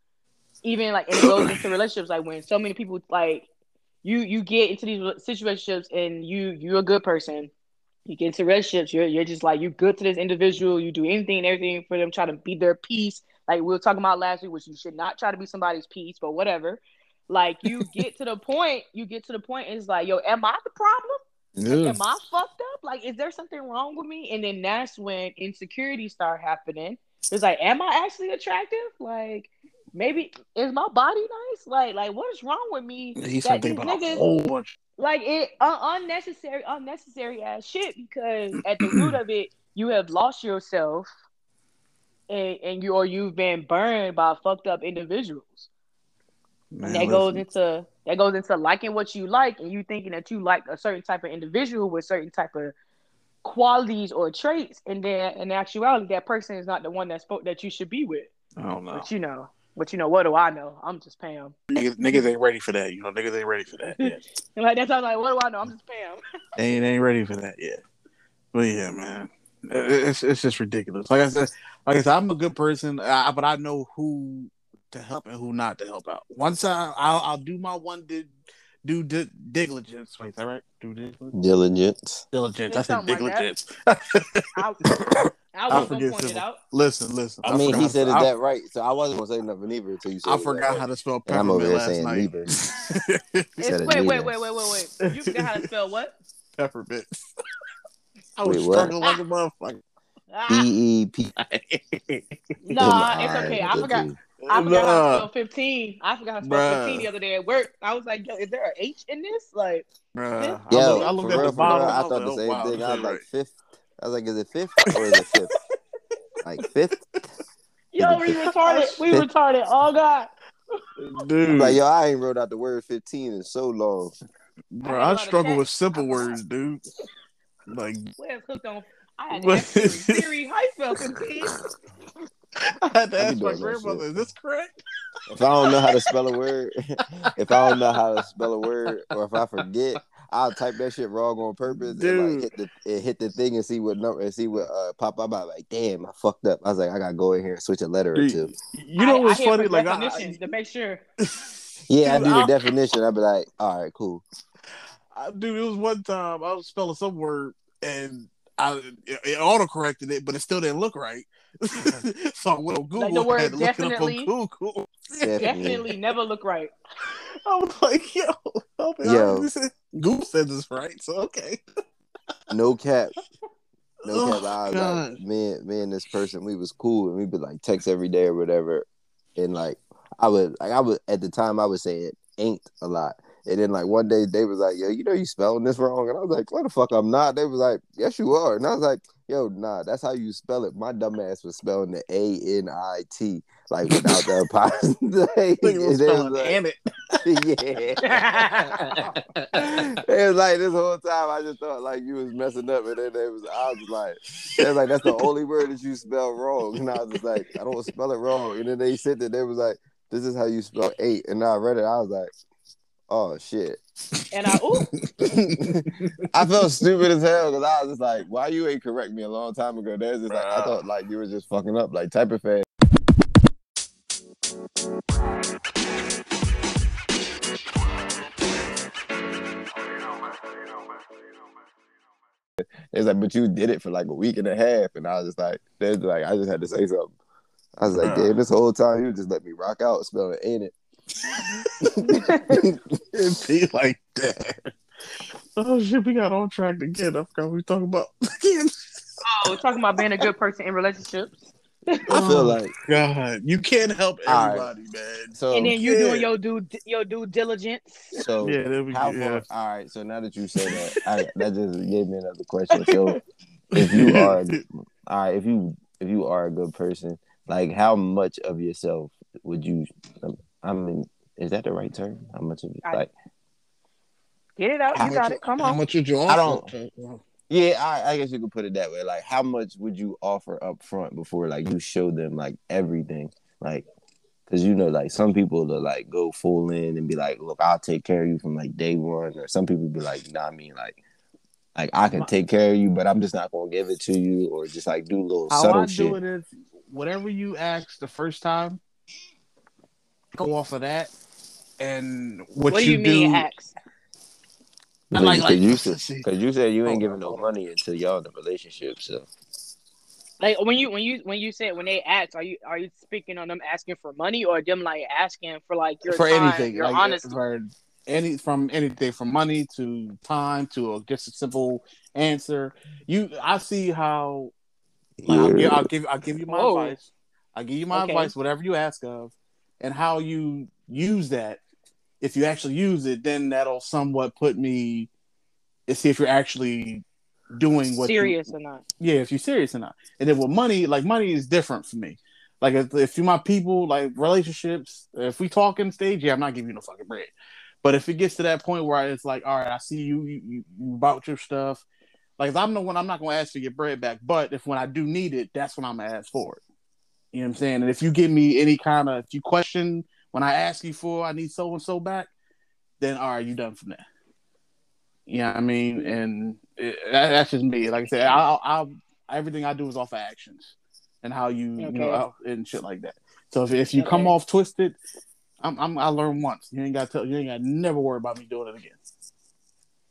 even like, it goes into relationships. Like when so many people like you you get into these situationships and you you're a good person you get into relationships, you're you're just like you're good to this individual. You do anything and everything for them, try to be their peace. Like we were talking about last week, which you should not try to be somebody's peace, but whatever. Like you get to the point, you get to the point, and it's like, yo, am I the problem? Yeah. Am I fucked up? Like, is there something wrong with me? And then that's when insecurities start happening. It's like, am I actually attractive? Like, maybe is my body nice? Like, like what is wrong with me? He's that these niggas- whole bunch. like it uh, unnecessary unnecessary ass shit because at the root of it you have lost yourself and, and you or you've been burned by fucked up individuals Man, and that goes listen. into that goes into liking what you like and you thinking that you like a certain type of individual with certain type of qualities or traits and then in actuality that person is not the one that spoke that you should be with I don't know. but you know but you know what do i know i'm just pam Niggas, niggas ain't ready for that. You know, niggas ain't ready for that yet. like that's how I'm like what do i know i'm just pam they ain't, they ain't ready for that yet. But yeah, man, it's it's just ridiculous. Like I said, like I said, I'm a good person, I, but I know who to help and who not to help out. Once I I'll, I'll do my one did do di- diligence. Wait, is that right? Do diligence. Diligence. Diligence. I said something like diligence. I, I I was gonna forget point it out. listen, listen. I mean, he said it that right, so I wasn't gonna say nothing either until you said I it forgot right. how to spell And I'm over peppermint here last saying night. neither. It's, wait, wait, wait, wait, wait, wait. You forgot how to spell what? peppermint. I was Wait, what? struggling like a motherfucker. Ah, E E P. nah, it's okay. I forgot. I forgot how to spell fifteen. I forgot how to spell Bruh. fifteen the other day at work. I was like, yo, is there an H in this? Like, Bruh, I Yo, looked, I looked at real, the for bottom. real, I I, thought like, the oh, same wow, thing. I was ain't like right. fifth. I was like, is it fifth or is it fifth? like fifth? yo, we retarded. We retarded. Oh God. dude, Like yo, I ain't wrote out the word fifteen in so long. bro, I I, struggle with simple words, dude. Like Where's hooked on? I had to What? ask Siri. Siri, how you spell fifteen? I had to I ask my grandmother, shit. "Is this correct?" If I don't know how to spell a word, if I don't know how to spell a word, or if I forget, I'll type that shit wrong on purpose and like hit the and hit the thing and see what number and see what uh pop up. I'm like, damn, I fucked up. I was like, I gotta go in here and switch a letter or two. You know what's I hit funny? for Like, I, definitions to make sure. Yeah, I do the I'll- definition. I'll be like, all right, cool. I, dude, it was one time I was spelling some word and I it, it auto corrected it, but it still didn't look right. so I went on Google. Like the word had look it up on definitely. Google. Definitely. Definitely never look right. I was like, yo, oh, Yo. Google said this right, so okay. No cap. No Oh, cap. I was like, me, and- me and this person, we was cool, and we would be like text every day or whatever. And like, I would, like, I would at the time, I was saying ain't a lot. And then like one day, they was like, "Yo, you know you spelling this wrong," and I was like, "What the fuck? I'm not." They was like, "Yes, you are," and I was like, "Yo, nah, that's how you spell it." My dumb ass was spelling the A N I T like without the apostrophe. They was spelling like- "and it." yeah. it was like this whole time I just thought like you was messing up, and then they was I was like, they was like that's the only word that you spell wrong, and I was just like I don't spell it wrong, and then they said that they was like this is how you spell eight, and I read it, I was like, oh shit. And I, ooh, I felt stupid as hell because I was just like, why you ain't correct me a long time ago? There's just like I thought like you were just fucking up, like type of fast. It's like, but you did it for like a week and a half, and I was just like, there's like, I just had to say something. I was like, damn, this whole time you just let me rock out, spelling ain't it? It'd be like that. Oh shit, we got on track again. I forgot we were talking about. Again. oh, talking about being a good person in relationships. I feel Oh, like God, you can't help All right. everybody, man. so. and then you yeah. doing your due your due diligence. so Yeah, there we How go. far? Yeah. All right. So now that you say that, I, that just gave me another question. So if you are, all right, if you if you are a good person, like how much of yourself would you? I mean, is that the right term? How much of I- like? Get it out. You got it. Come on. How on. much would you I don't. Yeah, I, I guess you could put it that way. Like, how much would you offer up front before like you show them like everything? Like, because you know, like some people will like go full in and be like, "Look, I'll take care of you from like day one," or some people be like, "Nah, I mean like." Like I can take care of you, but I'm just not gonna give it to you, or just like do little How subtle I shit. do it is whatever you ask the first time, go off of that, and what, What, do you mean, axe? I like- Because like- you said, because you said you ain't giving no money until y'all in a relationship. So Like when you when you when you said when they ask, are you are you speaking on them asking for money or them like asking for like your for time, anything, your like, honesty? for any from anything from money to time to a, just a simple answer. You, I see how. Like, I'll, give, I'll give I'll give you my Whoa. advice. I'll give you my Okay. advice, whatever you ask of, and how you use that. If you actually use it, then that'll somewhat put me to see if you're actually doing what you- Serious or not? yeah, if you're serious or not. And then with money, like money is different for me. Like if, if you my people, like relationships, if we talk in stage, yeah, I'm not giving you no fucking bread. But if it gets to that point where it's like, all right, I see you, you, you, you about your stuff. Like if I'm the one, I'm not gonna ask for your bread back. But if when I do need it, that's when I'm gonna ask for it. You know what I'm saying? And if you give me any kind of, if you question when I ask you for, I need so and so back, then all right, you done from there. You know what I mean? And it, that, that's just me. Like I said, I'll, I'll everything I do is off of actions and how you, you know, Okay. out- and shit like that. So if, if you come off twisted, I'm, I'm I learned once. You ain't got to tell. You ain't got to never worry about me doing it again.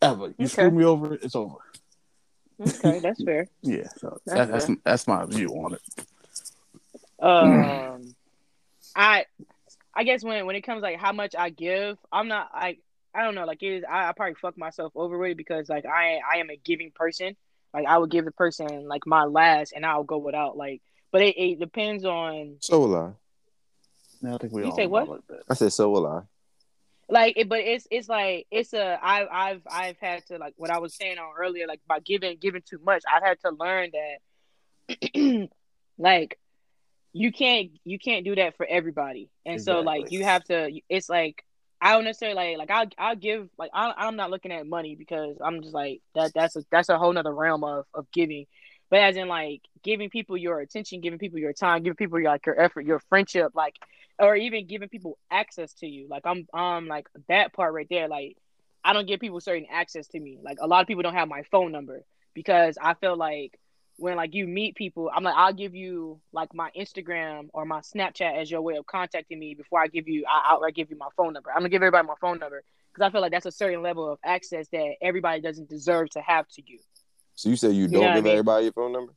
Ever. You Okay. screw me over, it's over. Okay, that's fair. Yeah. So That's that, that's that's my view on it. Um, I I guess when when it comes like how much I give, I'm not like I don't know like it is I, I probably fuck myself over with it because like I I am a giving person. Like I would give the person like my last and I'll go without like. But it, it depends on so will I. Now I think we You all say what? Like. I said so will I. like it, but it's it's like it's a I I've I've had to like what I was saying on earlier like by giving giving too much I've had to learn that like you can't you can't do that for everybody and so like you have to it's like I don't necessarily like like I'll I'll give like I, I'm not looking at money because I'm just like that that's a that's a whole nother realm of of giving but as in like giving people your attention giving people your time giving people your, like your effort your friendship like or even giving people access to you. Like I'm um like that part right there. Like I don't give people certain access to me. Like a lot of people don't have my phone number because I feel like when like you meet people, I'm like I'll give you like my Instagram or my Snapchat as your way of contacting me before I give you I outright give you my phone number. I'm gonna give everybody my phone number because I feel like that's a certain level of access that everybody doesn't deserve to have to you. So you say you You don't know what I give mean? everybody your phone number?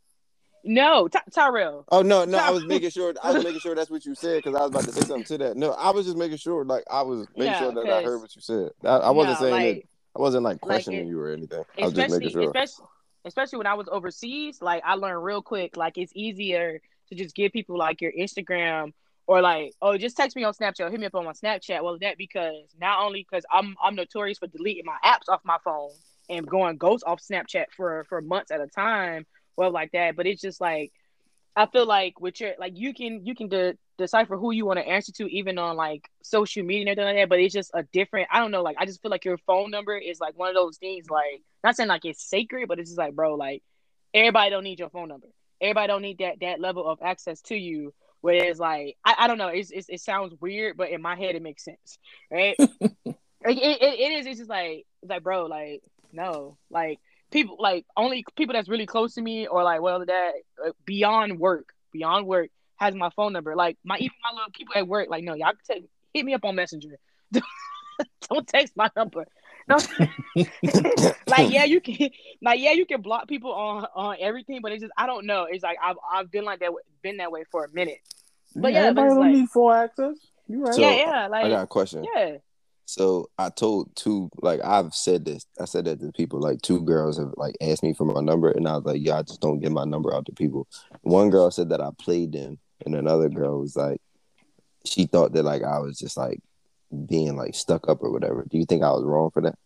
No, Ty- Tyrell. Oh no, no, I was making sure. I was making sure that's what you said because I was about to say something to that. No, I was just making sure. Like I was making Yeah, sure that I heard what you said. I, I wasn't No, saying like, it. I wasn't like like questioning it- you or anything. I was just making sure. especially especially when I was overseas, like I learned real quick, like it's easier to just give people like your Instagram or like, oh, just text me on Snapchat, hit me up on my Snapchat. Well, that because not only because I'm I'm notorious for deleting my apps off my phone and going ghost off Snapchat for for months at a time, well, like that. But it's just like I feel like with your like you can you can de- decipher who you want to answer to even on like social media and everything like that. But it's just a different. I don't know. Like I just feel like your phone number is like one of those things. Like not saying like it's sacred, but it's just like bro, like everybody don't need your phone number. Everybody don't need that that level of access to you. Whereas like I, I don't know. It's, it's it sounds weird, but in my head it makes sense, right? it, it, it it is. It's just like it's like bro, like no, like people like only people that's really close to me or like well that uh, beyond work beyond work has my phone number like my even my little people at work like no y'all can take, hit me up on messenger don't text my number no like yeah you can like yeah you can block people on on everything but it's just i don't know it's like i've, I've been like that been that way for a minute But yeah, but everybody it's don't like- need full access. You right? So, yeah yeah like I got a question. yeah So I told two, like I've said this. I said that to people. Like two girls have like asked me for my number, and I was like, "Yeah, I just don't give my number out to people." One girl said that I played them, and another girl was like, she thought that like I was just like being like stuck up or whatever. Do you think I was wrong for that?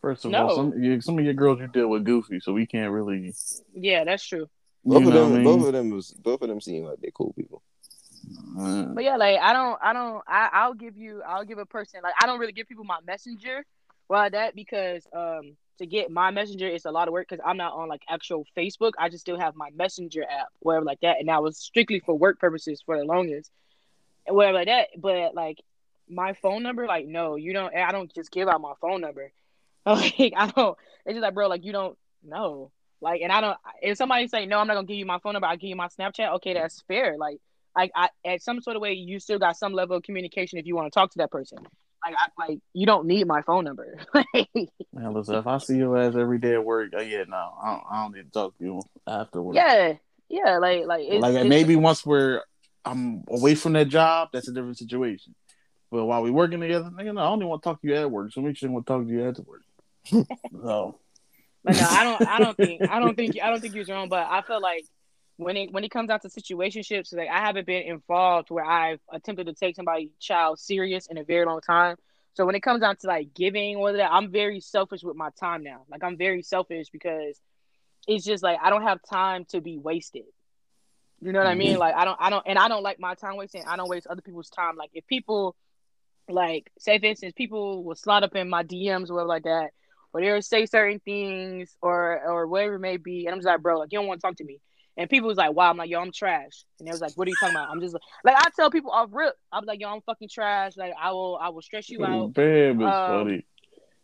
First of No. all, some some of your girls you deal with goofy, so we can't really. yeah that's true Both you of them, what I both of them was both of them seem like they're cool people. Uh, But yeah, like I don't, I don't, I, I'll give you, I'll give a person like I don't really give people my messenger. Well, that because um to get my messenger it's a lot of work because I'm not on like actual Facebook. I just still have my messenger app, whatever like that, and that was strictly for work purposes for the longest, and whatever like that. But like my phone number, like no, you don't. I don't just give out my phone number. Like I don't. It's just like bro, like you don't know. Like, and I don't. If somebody say no, I'm not gonna give you my phone number. I'll give you my Snapchat. Okay, that's fair. Like like I, at some sort of way, you still got some level of communication if you want to talk to that person. Like, I, like you don't need my phone number. man, listen, if I see your ass every day at work, oh yeah, no, I don't, I don't need to talk to you afterwards. yeah, yeah, like like it's, like it's- maybe once we're I'm away from that job, that's a different situation. But while we're working together, nigga, no, I only want to talk to you at work. So make sure I want to talk to you after work. so But no, I don't. I don't think. I don't think. I don't think you're wrong. But I feel like when it when it comes out to situationships, like I haven't been involved where I've attempted to take somebody's child serious in a very long time. So when it comes down to like giving or that, I'm very selfish with my time now. Like I'm very selfish because it's just like I don't have time to be wasted. You know what I mean? Mm-hmm. Like I don't. I don't. And I don't like my time wasting. I don't waste other people's time. Like if people like say for instance, people will slide up in my DMs or whatever like that or they'll say certain things or or whatever it may be, and I'm just like, bro, like you don't want to talk to me. And people was like, wow, I'm like, yo, I'm trash. And they was like, what are you talking about? I'm just like, like I tell people off rip, I'm like, yo, I'm fucking trash. Like I will, I will stress you out. Bam is Um, funny.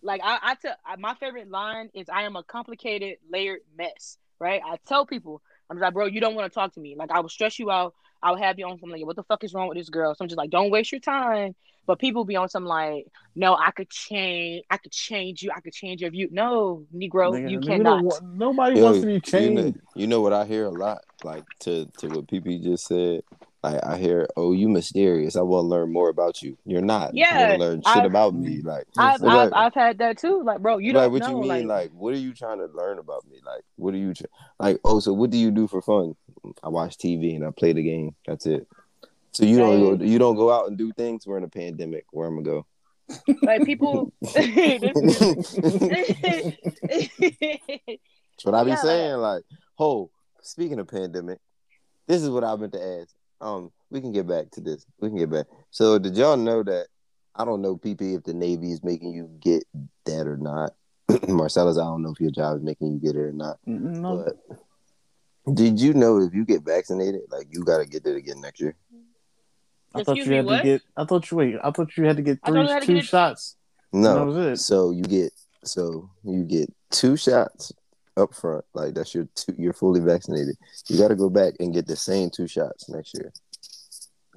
Like I, I tell I- my favorite line is, I am a complicated, layered mess. Right? I tell people, I'm just like, bro, you don't want to talk to me. Like I will stress you out. I'll have you on something like, what the fuck is wrong with this girl? So I'm just like, don't waste your time. But people be on some like, no, I could change, I could change you, I could change your view. No, Negro, Nigga, you nigga cannot. don't want- nobody Yo, wants to be you know, changed. you know what I hear a lot, like to to what PP just said. Like I hear, "Oh, you mysterious. I want to learn more about you." You're not. Yeah, you learn shit I've- about me. Like, I've, like- I've, I've had that too. Like, bro, you like, don't what know. you mean? like, Like, what are you trying to learn about me? Like, what are you tr- like? Oh, so what do you do for fun? I watch TV and I play the game. That's it. So you don't go, you don't go out and do things. We're in a pandemic. Where I'm gonna go? like people. That's what I be Yeah, like- saying. Like, oh, speaking of pandemic, this is what I meant to ask. Um, we can get back to this. We can get back. So, did y'all know that? I don't know, PP, if the Navy is making you get that or not. Marcellus, I don't know if your job is making you get it or not. No, But did you know if you get vaccinated, like you got to get it again next year? I thought you me, had what? to get. I thought you wait. I thought you had to get I thought three you had to two get shots No, That was it. so you get so you get two shots up front, like that's your two. You're fully vaccinated. You got to go back and get the same two shots next year.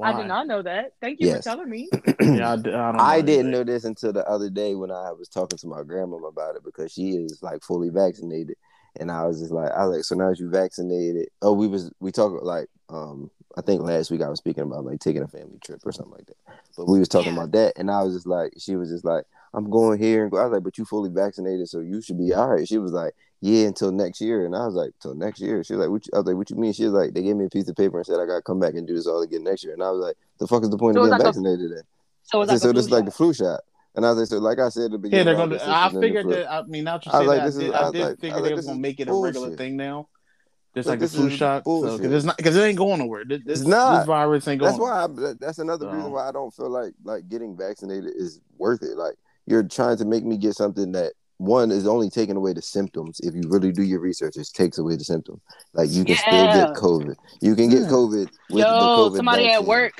I did not know that. Thank you Yes. for telling me. Yeah, I, d- I don't. I know didn't know this until the other day when I was talking to my grandmama about it because she is like fully vaccinated, and I was just like, I was like, so now that you vaccinated, oh, we was we talk like um I think last week I was speaking about like taking a family trip or something like that, but we was talking Yeah. about that, and I was just like, she was just like, I'm going here and go. I was like, but you fully vaccinated, so you should be all right. She was like, yeah, until next year, and I was like, till next year. She was like, what? You, I was like, what you mean? She was like, they gave me a piece of paper and said I got to come back and do this all again next year, and I was like, the fuck is the point So of getting like a- vaccinated? Then? So it's like so this like the flu shot. And as I said, like, I said at the beginning, Yeah, they're gonna. this I is in the figured that. I mean, now that you I was say like, that, I did, I I did like- I figure they like, was gonna make it a regular thing now. Just Like, like a flu shot, because bullshit. it's not because it ain't going nowhere. This, this, It's not. This virus ain't going. That's why. I, that's another So- reason why I don't feel like like getting vaccinated is worth it. Like you're trying to make me get something that one is only taking away the symptoms. If you really do your research, it takes away the symptom. Like you can still get COVID. You can get COVID with the Yo, COVID somebody at work,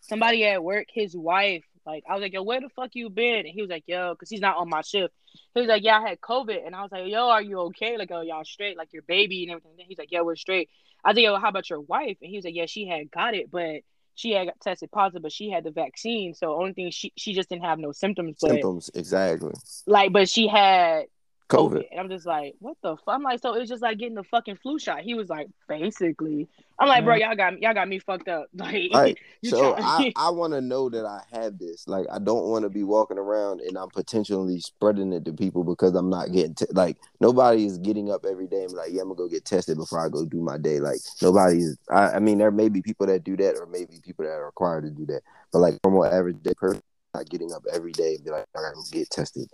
somebody at work, his wife, like, I was like, yo, where the fuck you been? And he was like, yo, because he's not on my shift. He was like, yeah, I had COVID. And I was like, yo, are you okay? Like, oh, y'all straight? Like, your baby and everything. He's like, yeah, we're straight. I was like, yo, how about your wife? And he was like, yeah, she had got it, but she had got tested positive, but she had the vaccine. So, only thing, she, she just didn't have no symptoms. But, Symptoms exactly. like, but she had COVID. And I'm just like, what the fuck? I'm like, so it was just like getting the fucking flu shot. He was like, basically. I'm like, bro, y'all got y'all got me fucked up. Like, you So I, I want to know that I have this. Like I don't want to be walking around and I'm potentially spreading it to people because I'm not getting t- like nobody is getting up every day and be like, yeah, I'm gonna go get tested before I go do my day. Like nobody's. I, I mean, there may be people that do that, or maybe people that are required to do that. But like normal average day person, not getting up every day and be like, I gotta go get tested.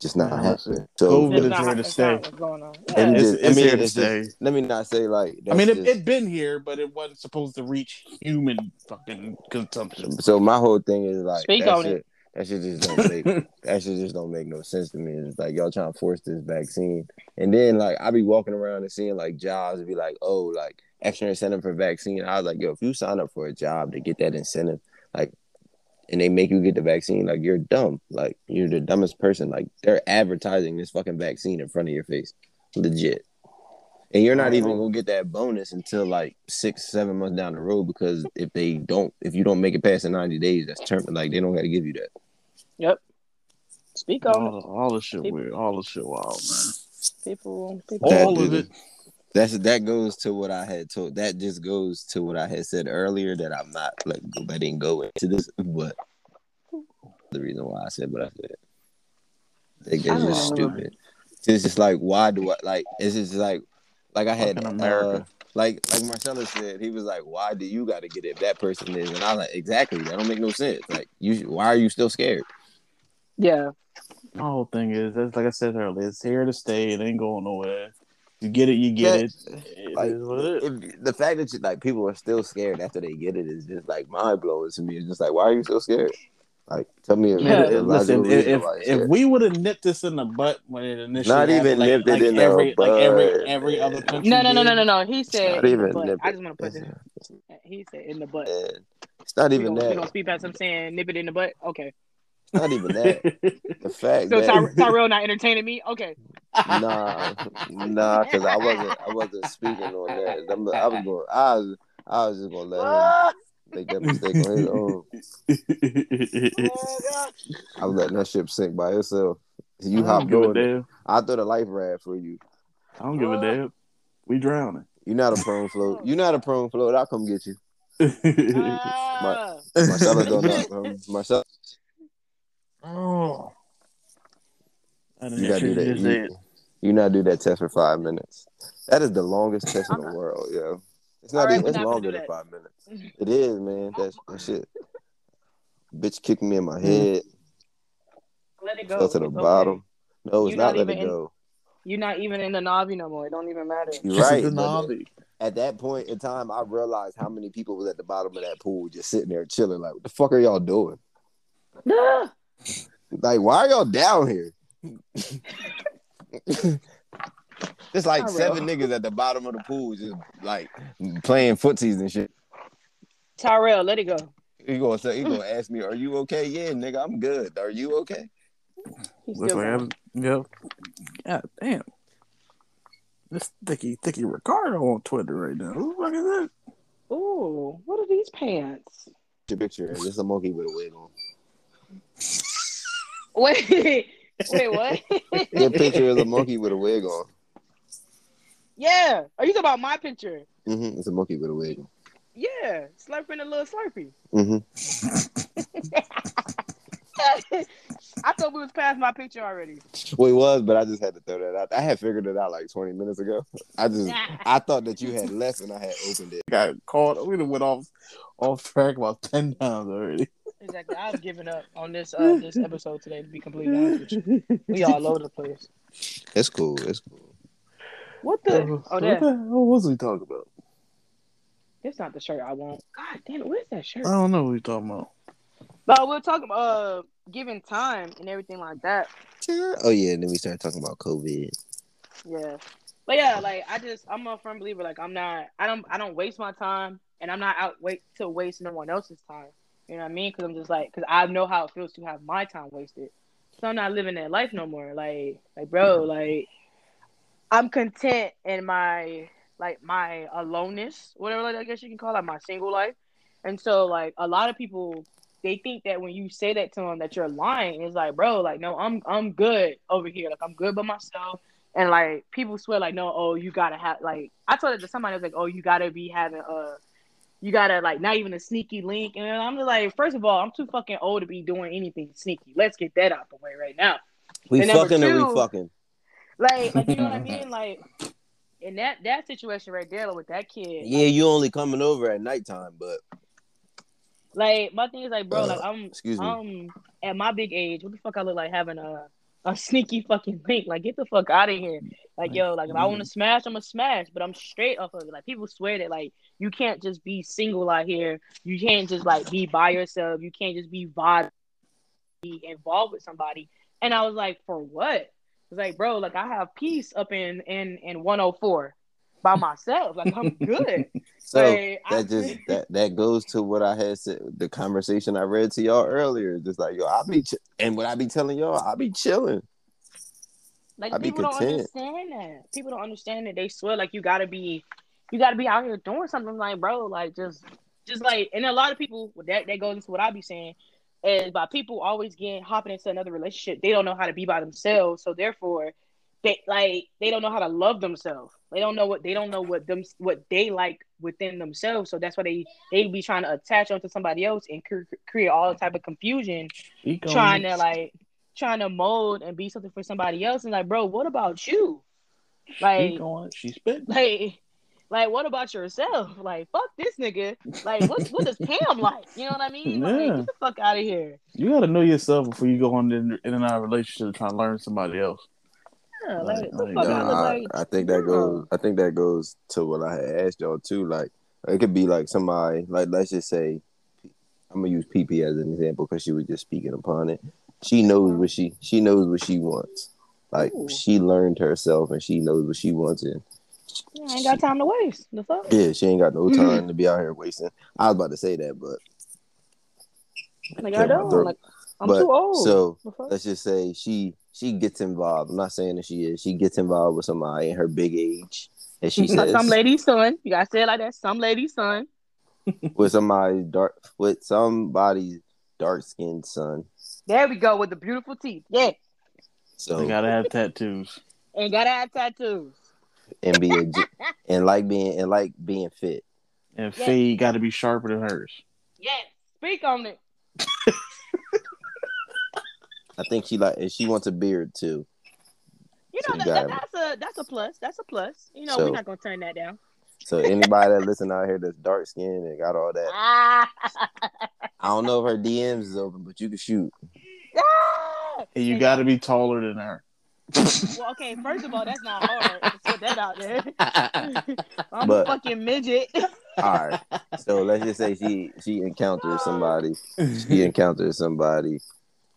Just not Yeah, happening. So COVID is here to that's stay. not what's going on. Yeah. just- It's, I mean, here to it's just- stay. let me not say like. I mean, it, just- it been here, but it wasn't supposed to reach human fucking consumption. So my whole thing is like Speak that on shit, That shit just don't make that shit just don't make no sense to me. It's like y'all trying to force this vaccine, and then like I be walking around and seeing like jobs and be like, oh, like extra incentive for vaccine. I was like, yo, if you sign up for a job to get that incentive, like, and they make you get the vaccine, like you're dumb. Like you're the dumbest person. Like they're advertising this fucking vaccine in front of your face, legit. And you're not even gonna get that bonus until like six, seven months down the road because if they don't, if you don't make it past the ninety days, that's term. Like they don't got to give you that. Yep. Speak on all, all the shit weird. All the shit wild, man. People, people. That All of dude- it. That's that goes to what I had told. That just goes to what I had said earlier that I'm not like I didn't go into this, but the reason why I said what I said, like, it's I don't just stupid. It's just like why do I like? It's just like like I had Fucking America. uh, like like Marcellus said, he was like, "Why do you got to get it? That person is," and I was like, "Exactly, that don't make no sense. Like, you, why are you still scared?" Yeah. My whole thing is, that's like I said earlier, it's here to stay. It ain't going nowhere. You get it, you get it. It Like, is what it is. if, the fact that you, like people are still scared after they get it is just like mind blowing to me. It's just like, why are you so scared? Like, tell me a, Yeah. a logical Listen, reason if why if we would have nipped this in the butt when it initially Not happened, even like, nipped it like in the every, like every butt, every other man. country. No, no, no, no, no, no. He said not even the I just want to put It's, this. He said in the butt. man, it's not even gonna, we gonna that. speed past him saying nip it in the butt. Okay. It's not even that. The fact So Ty- Tyrell not entertaining me. Okay. nah, nah, because I wasn't, I wasn't speaking on that. I'm- I was going, I was, I was just gonna let him make that mistake on his own. I was letting that ship sink by itself. You I don't hopped give a on it. I throw the life raft for you. I don't give a damn. We drowning. You're not a prone float. You're not a prone float. I'll come get you. Ah. Marcellus don't know. Um, Marcellus, oh. I you gotta do that. you. You, you not do that test for five minutes. That is the longest test in the world, yo. It's not right, even. It's not longer than five minutes. It is, man. That's that shit. Bitch kicked me in my head. Let it go. Fell to the It's okay. bottom. No, it's You're not. not Let it even in- go. You're not even in the Navy no more. It don't even matter. You're right. a but. At that point in time, I realized how many people was at the bottom of that pool, just sitting there chilling. Like, what the fuck are y'all doing? Ah. Like, why are y'all down here? There's like Not seven niggas at the bottom of the pool, just like playing footsies and shit. Tyrell, let it go. He gonna say he gonna ask me, "Are you okay?" Yeah, nigga, I'm good. Are you okay? He's Looks like I, going. yep. God damn. This thicky, thicky Ricardo on Twitter right now. Who the fuck is that? Ooh, what are these pants? Your picture is a monkey with a wig on. Wait, wait, what? Your picture is a monkey with a wig on. yeah. Are you talking about my picture? Mm-hmm. It's a monkey with a wig on. Yeah, slurping a little slurpee. hmm I thought we was past my picture already. Well, it was, but I just had to throw that out. I had figured it out like 20 minutes ago. I just, I thought that you had less and I had opened it. Got caught. We done went off off track about ten times already. Exactly. I've given up on this uh this episode today. To be completely honest with you, we all over the place. It's cool. It's cool. What the? Oh, what that. the hell was we talking about? That's not the shirt I want. God damn it! Where's that shirt? I don't know what we talking about. But we'll talk about uh giving time and everything like that. Oh yeah, and then we started talking about COVID. Yeah. But yeah, like I just I'm a firm believer. Like I'm not I don't I don't waste my time and I'm not out wait to waste no one else's time. You know what I mean? Because I'm just like because I know how it feels to have my time wasted. So I'm not living that life no more. Like like bro, like I'm content in my like my aloneness, whatever like I guess you can call it, my single life. And so like a lot of people they think that when you say that to them that you're lying. It's like, bro, like no, I'm I'm good over here. Like I'm good by myself. And like people swear like, no, oh, you gotta have like I told it to somebody I was like, oh, you gotta be having uh you gotta like not even a sneaky link. And I'm just like, first of all, I'm too fucking old to be doing anything sneaky. Let's get that out the way right now. We And fucking or two- we fucking. Like, like you know what I mean? Like in that that situation right there with that kid. Yeah, you only coming over at nighttime, but Like my thing is like, bro, Uh, like I'm excuse me. um at my big age, what the fuck I look like having a a sneaky fucking link? Like get the fuck out of here. Like yo, like if I want to smash, I'm gonna smash, but I'm straight off of it. Like people swear that like you can't just be single out here. You can't just like be by yourself. You can't just be vibe be involved with somebody. And I was like, for what? It's like, bro, like I have peace up in in in 104 by myself. Like I'm good. so Like, I- that just that that goes to what I had said. The conversation I read to y'all earlier, just like yo, I be ch- and what I be telling y'all, I be chilling. Like I people don't understand that. People don't understand that. They swear like you gotta be, you gotta be out here doing something. Like bro, like just, just like, and a lot of people that that goes into what I be saying is by people always getting hopping into another relationship. They don't know how to be by themselves, so therefore, they like they don't know how to love themselves. They don't know what they don't know what them what they like within themselves. So that's why they they be trying to attach onto somebody else and cre- create all type of confusion trying to like trying to mold and be something for somebody else and like bro what about you like Speak on it. She spit. like like what about yourself like fuck this nigga like what what does pam like you know what i mean like Yeah. get the fuck out of here You got to know yourself before you go on in, in and out of a relationship trying to learn somebody else. Yeah, like, Like- the like, fuck Nah, I I, like I think that goes. I think that goes to what I had asked y'all too. Like it could be like somebody. Like let's just say, I'm gonna use PP as an example because she was just speaking upon it. She knows what she she knows what she wants. Like Ooh. she learned herself and she knows what she wants. And Yeah, I ain't got time to waste the fuck yeah, she ain't got no time to be out here wasting. I was about to say that, but like i don't like i'm But, too old so The fuck? let's just say she she gets involved. I'm not saying that she is. She gets involved with somebody in her big age, and she says some lady's son you gotta say it like that some lady's son with somebody dark with somebody's dark skinned son. there we go with the beautiful teeth yeah So They gotta have tattoos. and gotta have tattoos and be a, and like being and like being fit. And Yeah. fade got to be sharper than hers. yes speak on it I think she like and she wants a beard too. You So know you that, that, that's a that's a plus. That's a plus. You know So- we're not gonna turn that down. So anybody that listen out here that's dark skinned and got all that, Ah, I don't know if her DMs is open, but you can shoot. Ah! And you got to be taller than her. well, okay. First of all, that's not hard. Let's put that out there. I'm But- a fucking midget. All right. So let's just say she she encounters somebody. She encounters somebody.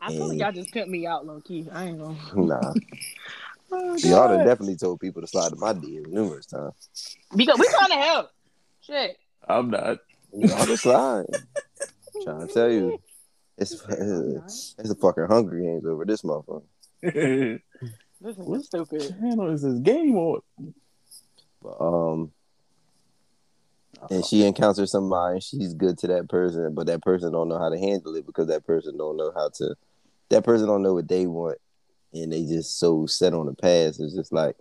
I feel like y'all just pimped me out, low key. I ain't gonna. Nah, Oh, y'all God. have definitely told people to slide to my DMs numerous times. Because we trying to help. Shit. I'm not. Y'all just slide. trying to tell you, it's it's, it's a fucking Hunger Games over this motherfucker. This is stupid. Hell, is this game or But, um, and she encounters somebody, and she's good to that person, but that person don't know how to handle it because that person don't know how to. That person don't know what they want, and they just so set on the past. It's just like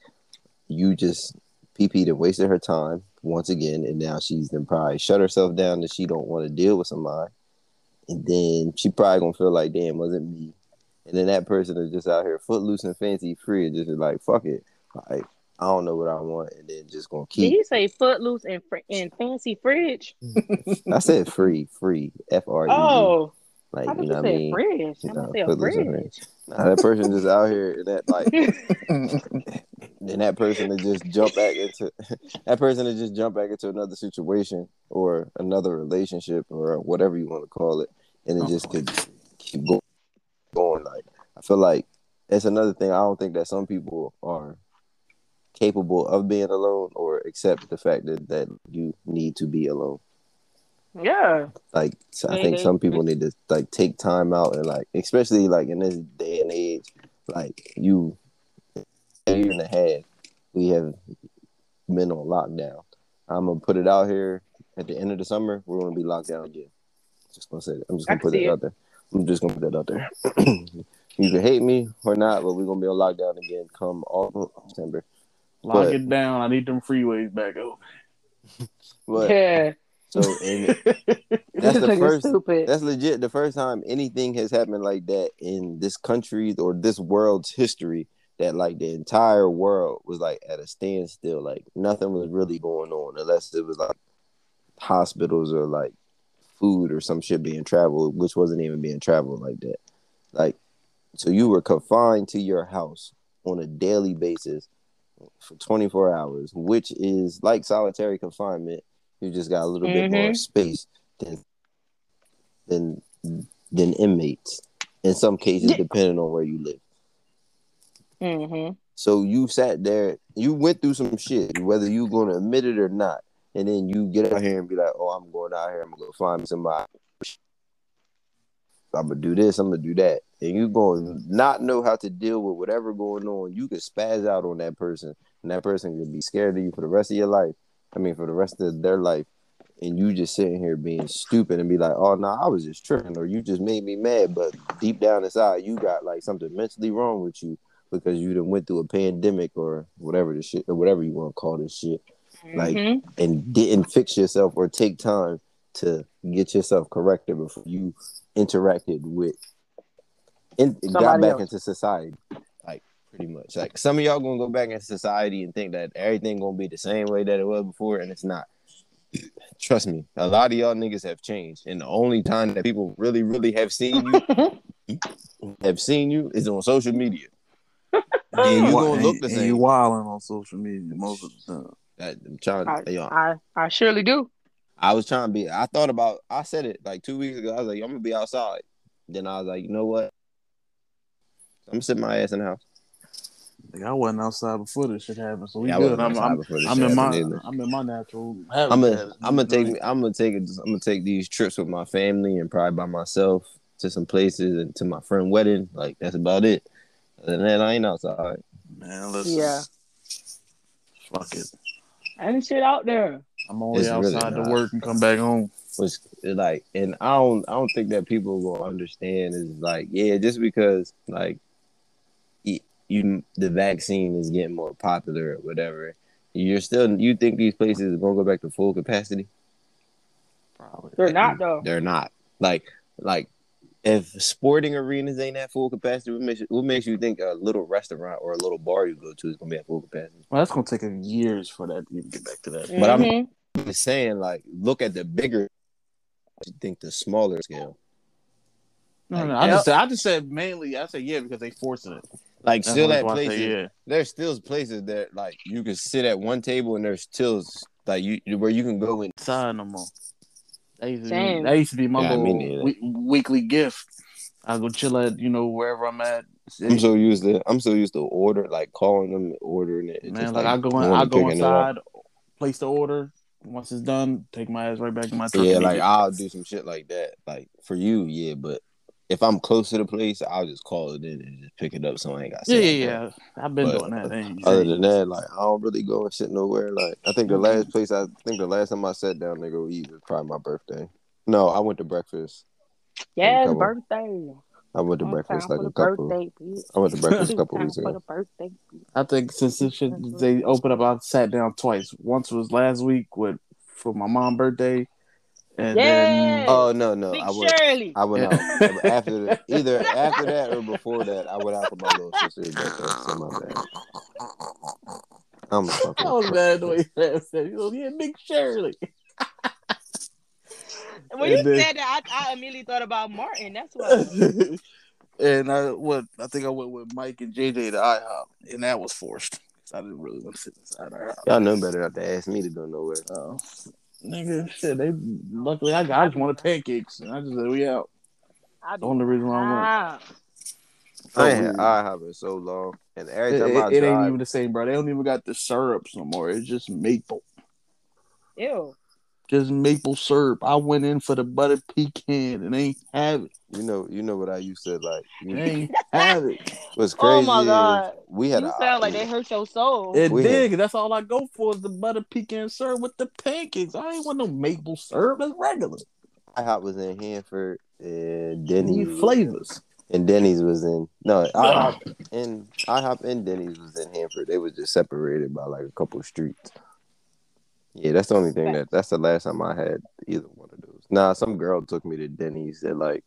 you just PP'd and wasted her time once again, and now she's then probably shut herself down that she don't want to deal with somebody, and then she probably gonna feel like, damn, wasn't me. And then that person is just out here footloose and fancy free, and just like fuck it, like I don't know what I want, and then just gonna keep. Did he say footloose and fr- and fancy fridge? I said free, free, F R E. Oh, like you know what I mean. fridge. You I'm know, gonna say a footloose and fridge. Nah, that person just out here, that like, then that person to just jump back into that person to just jump back into another situation or another relationship or whatever you want to call it, and it just could keep go- going. Like I feel like it's another thing. I don't think that some people are capable of being alone or accept the fact that that you need to be alone. Yeah. Like so I think some people mm-hmm. need to like take time out and like especially like in this day and age, like you a year and a half, we have been on lockdown. I'm gonna put it out here at the end of the summer, we're gonna be locked down again. Just gonna say that. I'm just gonna can put see that it. out there. I'm just gonna put that out there. you can hate me or not, but we're gonna be on lockdown again come all September. lock But- it down? I need them freeways back open. But yeah. So and that's the first stupid. That's legit the first time anything has happened like that in this country or this world's history that like the entire world was like at a standstill. Like nothing was really going on unless it was like hospitals or like food or some shit being traveled, which wasn't even being traveled like that. Like so you were confined to your house on a daily basis for 24 hours, which is like solitary confinement. You just got a little bit more Mhm. space than than than inmates in some cases, depending on where you live. Mm-hmm. So you sat there, you went through some shit, whether you're going to admit it or not, and then you get out here and be like, "Oh, I'm going out here. I'm gonna go find somebody. I'm gonna do this. I'm gonna do that." And you going not know how to deal with whatever going on. You could spaz out on that person, and that person could be scared of you for the rest of your life. I mean, for the rest of their life. And you just sitting here being stupid and be like, "Oh no, I was just tripping," or "You just made me mad," but deep down inside, you got like something mentally wrong with you because you done went through a pandemic or whatever the shit or whatever you want to call this shit, Like- Mhm. and didn't fix yourself or take time to get yourself corrected before you interacted with and got back else. into society. Like pretty much. Like some of y'all gonna go back in society and think that everything gonna be the same way that it was before, and it's not. Trust me, a lot of y'all niggas have changed, and the only time that people really, really have seen you have seen you is on social media. And you gonna look the And same. You wilding on social media most of the time. I, am trying. I, yo, I, I surely do. I was trying to be. I thought about. I said it like two weeks ago. I was like, I'm gonna be outside. Then I was like, you know what? I'm gonna sit my ass in the house. Like, I wasn't outside before this shit happened, so we Yeah, good. I'm, I'm, this I'm in my either. I'm in my natural. I'm gonna I'm gonna take. I'm gonna take it. I'm gonna take these trips with my family and probably by myself to some places and to my friend wedding. Like that's about it. And than that, I ain't outside. Man, listen. Yeah. Fuck it. Ain't shit out there. I'm only It's really outside to not. work and come back home. was like, and I don't, I don't think that people will understand is like, yeah, just because like, y- you the vaccine is getting more popular or whatever, you're still, you think these places are gonna go back to full capacity? Probably. They're not though. They're not. Like, like if sporting arenas ain't at full capacity, what makes you, what makes you think a little restaurant or a little bar you go to is gonna be at full capacity? Well, that's gonna take years for that to get back to that. But I'm- Mhm. I'm just saying, like, look at the bigger. You think the smaller scale. No, no, I just said, I just said mainly. I said yeah because they forcing it. Like That's still at why say places, yeah. there's still places that like you can sit at one table and there's still like you where you can go and Inside no more. That used to be, that used to be my Yeah, little we- weekly gift. I go chill at you know wherever I'm at. I'm so used to I'm so used to order like calling them ordering it. It's man, just, like, I go in, I go picking it up. inside, place the order, Once it's done, take my ass right back to my. Yeah, like. I'll do some shit like that. Like for you, yeah, but if I'm close to the place, I'll just call it in and just pick it up so I ain't got yeah, sit yeah, there. yeah. I've been But doing that. Ain't Other than that, like I don't really go and sit nowhere. Like I think the mm-hmm. last place I think the last time I sat down to go eat was probably my birthday. No, I went to breakfast. Yeah, Come birthday. I went to One breakfast like a couple. birthday. I went to breakfast a couple times weeks for ago. the birthday. I think since this shit they opened up, I sat down twice. Once was last week with for my mom's birthday, and Yeah. Oh no, no, Big I went. Shirley. I went Yeah. out after the, either after that or before that. I went out for my little sister's birthday. So my bad. I'm a then fucking. I was prick. mad the way that said, "You know, yeah, Big Shirley." When you And then- said that, I, I immediately thought about Martin. That's why. and I went. I think I went with Mike and JJ to IHOP, and that was forced. I didn't really want to sit inside IHOP. Y'all know better not to ask me to go nowhere. Oh, nigga, shit. They luckily I got I just wanted pancakes, and I just said we out. I The only reason why I went. I ain't had IHOP in so long, and every It, time I it- it ain't even the same, bro. They don't even got the syrups no more. It's just maple, ew. Just maple syrup. I went in for the butter pecan, and they ain't have it. you know, you know what I used to like. You, ain't have it. what's Oh crazy? my is God. we had You a, sound like they hurt your soul. It We did. 'cause That's all I go for is the butter pecan syrup with the pancakes. I ain't want no maple syrup. That's regular. I IHOP was in Hanford, and They Denny's flavors. and Denny's was in no IHOP and IHOP and Denny's was in Hanford. They was just separated by like a couple of streets. Yeah, that's the only thing that that's the last time I had either one of those. Nah, some girl took me to Denny's at like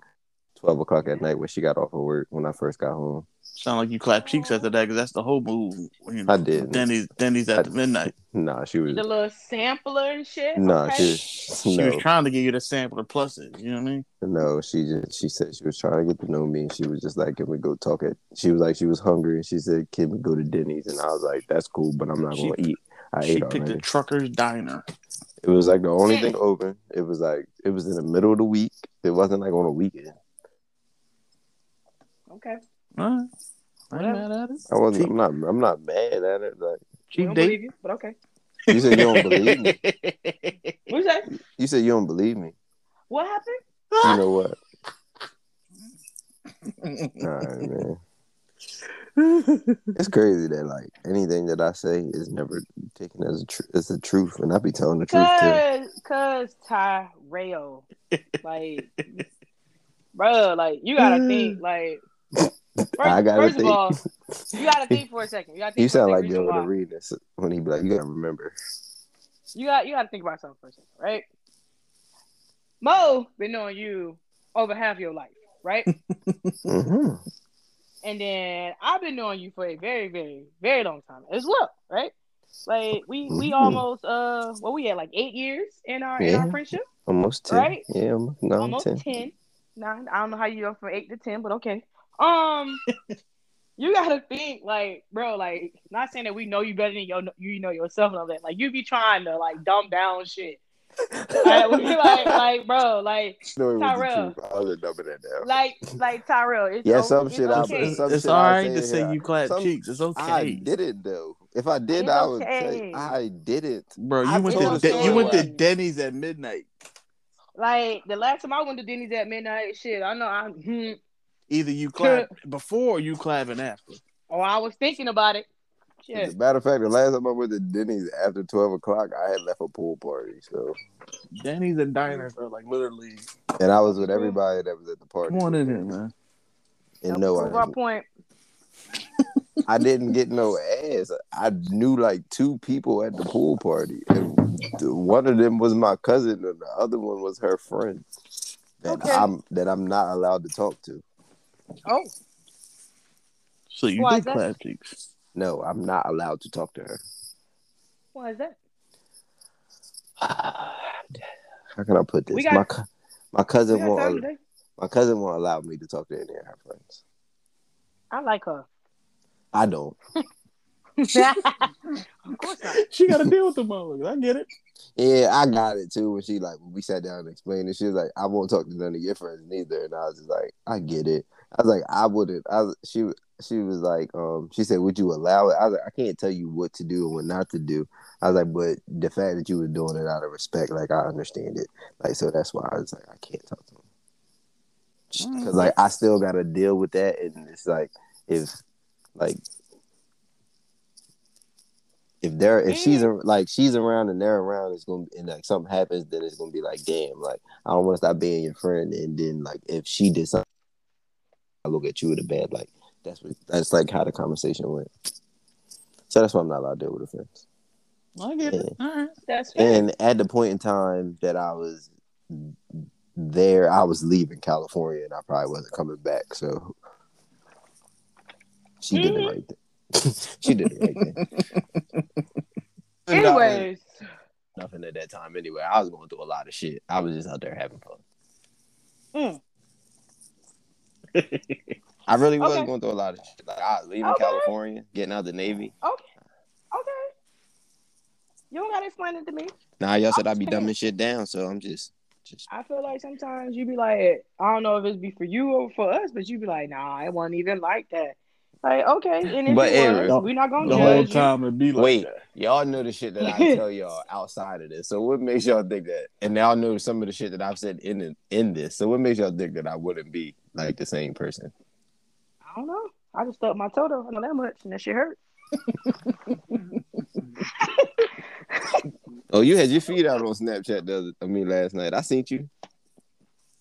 twelve o'clock at night when she got off of work when I first got home. Sound like you clap cheeks after that because that's the whole move. You know, I did. Denny's, Denny's at I- the midnight. Nah, she was The little sampler and shit. nah, okay. she She no, was trying to give you the sampler pluses. You know what I mean? no, she just she said she was trying to get to know me and she was just like, Can we go talk at she was like she was hungry and she said, Can we go to Denny's? And I was like, That's cool, but I'm not She- gonna eat. I she ate picked already. the trucker's diner. It was like the only thing open. It was like it was in the middle of the week. It wasn't like on a weekend. Okay. All right. I ain't Whatever. mad at it. I wasn't. Cheap, I'm not. I'm not mad at it. Like We cheap don't date. believe you, but okay. you said, you don't believe me. What you say? You said you don't believe me. What happened? You know what? All right, man. It's crazy that like anything that I say is never taken as a tr- as the truth, and I be telling the truth too. Cause, Tyrell, like, bro, like you gotta think, like, first, I gotta first think. of all, you gotta think for a second. You gotta think You sound like Joe why. to read this when he be like, "You gotta remember." You got you got to think about something for a second, right? Mo been knowing you over half your life, right? hmm and then I've been knowing you for a very, very, very long time as well, right? Like we we Mhm. almost uh what we had like eight years in our in our friendship, Almost ten. Right? Yeah, almost nine, almost ten. ten. Nine. I don't know how you go from eight to ten, but okay. Um, you gotta think like, bro, like not saying that we know you better than your, you know yourself and all that. Like you be trying to like dumb down shit. like, we like, like, bro, like, No, it was the Tyrell. truth. I was dumbing that down. like, like Tyrell. It's Yeah, o- some it's shit I- okay. It's, some it's shit all I right say to say here. you clap Some- cheeks. It's okay. I did it though. If I did, It's I would okay. say I did it. bro. You I went to you De- you went to. Denny's at midnight. Like the last time I went to Denny's at midnight, shit, I know I, hmm, Either you clap before or you clapping after. or I was thinking about it. As a matter of fact, the last time I went to Denny's after twelve o'clock, I had left a pool party. So, Denny's and diners are like literally. and I was with everybody that was at the party. Come on in here, man. And Don't no, prove I didn't, point. I didn't get no ass. I knew like two people at the pool party, and one of them was my cousin, and the other one was her friend. That Okay. I'm that I'm not allowed to talk to. Oh, So you Why did is that? clap cheeks. No, I'm not allowed to talk to her. why is that? How can I put this? Got- my cou- my cousin won't. today. My cousin won't allow me to talk to any of her friends. I like her. I don't. of course not. She got to deal with the motherfuckers. I get it. Yeah, I got it too. When she like when we sat down and explained it, she was like, "I won't talk to none of your friends neither." And I was just like, "I get it." I was like, "I wouldn't." I was, she she was like, um, she said, "Would you allow it?" I was like, "I can't tell you what to do and what not to do." I was like, "But the fact that you were doing it out of respect, like I understand it, like so that's why I was like, I can't talk to him because like I still got to deal with that, and it's like if like if they're if she's a, like she's around and they're around, it's gonna be, and like something happens, then it's gonna be like, damn, like I don't want to stop being your friend, and then like if she did something, I look at you with a bad like that's what that's like how the conversation went. So that's why I'm not allowed to deal with her friends. I get it. All right. That's fair. And at the point in time that I was there, I was leaving California, and I probably wasn't coming back. So she did the right thing. she did the right thing. Anyways, nothing at that time anyway. I was going through a lot of shit. I was just out there having fun. mm, I really was Okay. going through a lot of shit. Like I was leaving Okay. California, getting out the Navy. okay, okay. You don't gotta explain it to me. Nah, y'all said I'd be dumbing shit down, so I'm just just I feel like sometimes you be like, I don't know if it's be for you or for us, but you be like, nah, it wasn't even like that. Like, okay, and if But it Aaron, was, we're not gonna The whole judge you. time it be like Wait, that. y'all know the shit that I tell y'all outside of this. So what makes y'all think that? And y'all know some of the shit that I've said in in this. So what makes y'all think that I wouldn't be like the same person? I don't know. I just stubbed my toe though. I know that much, and that shit hurt. Oh, you had your feet out on Snapchat the other, I mean last night. I seen you.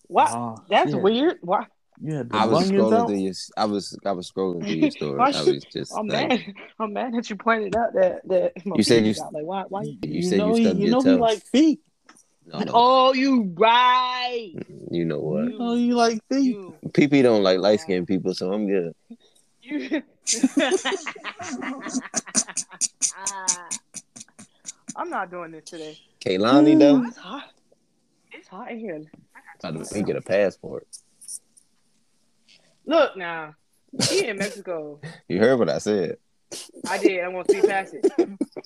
Wow, Ah, that's yeah. weird. Why? Yeah, I was scrolling through your I was I was scrolling through your story. I was just I'm like, mad. I'm mad that you pointed out that that You said you- out. like why why You, You said you know, he, stubbed you your know toe. he like feet. No, no, Oh, you right. you know what? You know you like feet. You, PP don't like light skinned people, so I'm good. you. I'm not doing this today. Kaylani though, It's hot. It's hot in here. about to get a passport. Look now, she in Mexico. You heard what I said. I did. I want to see past it.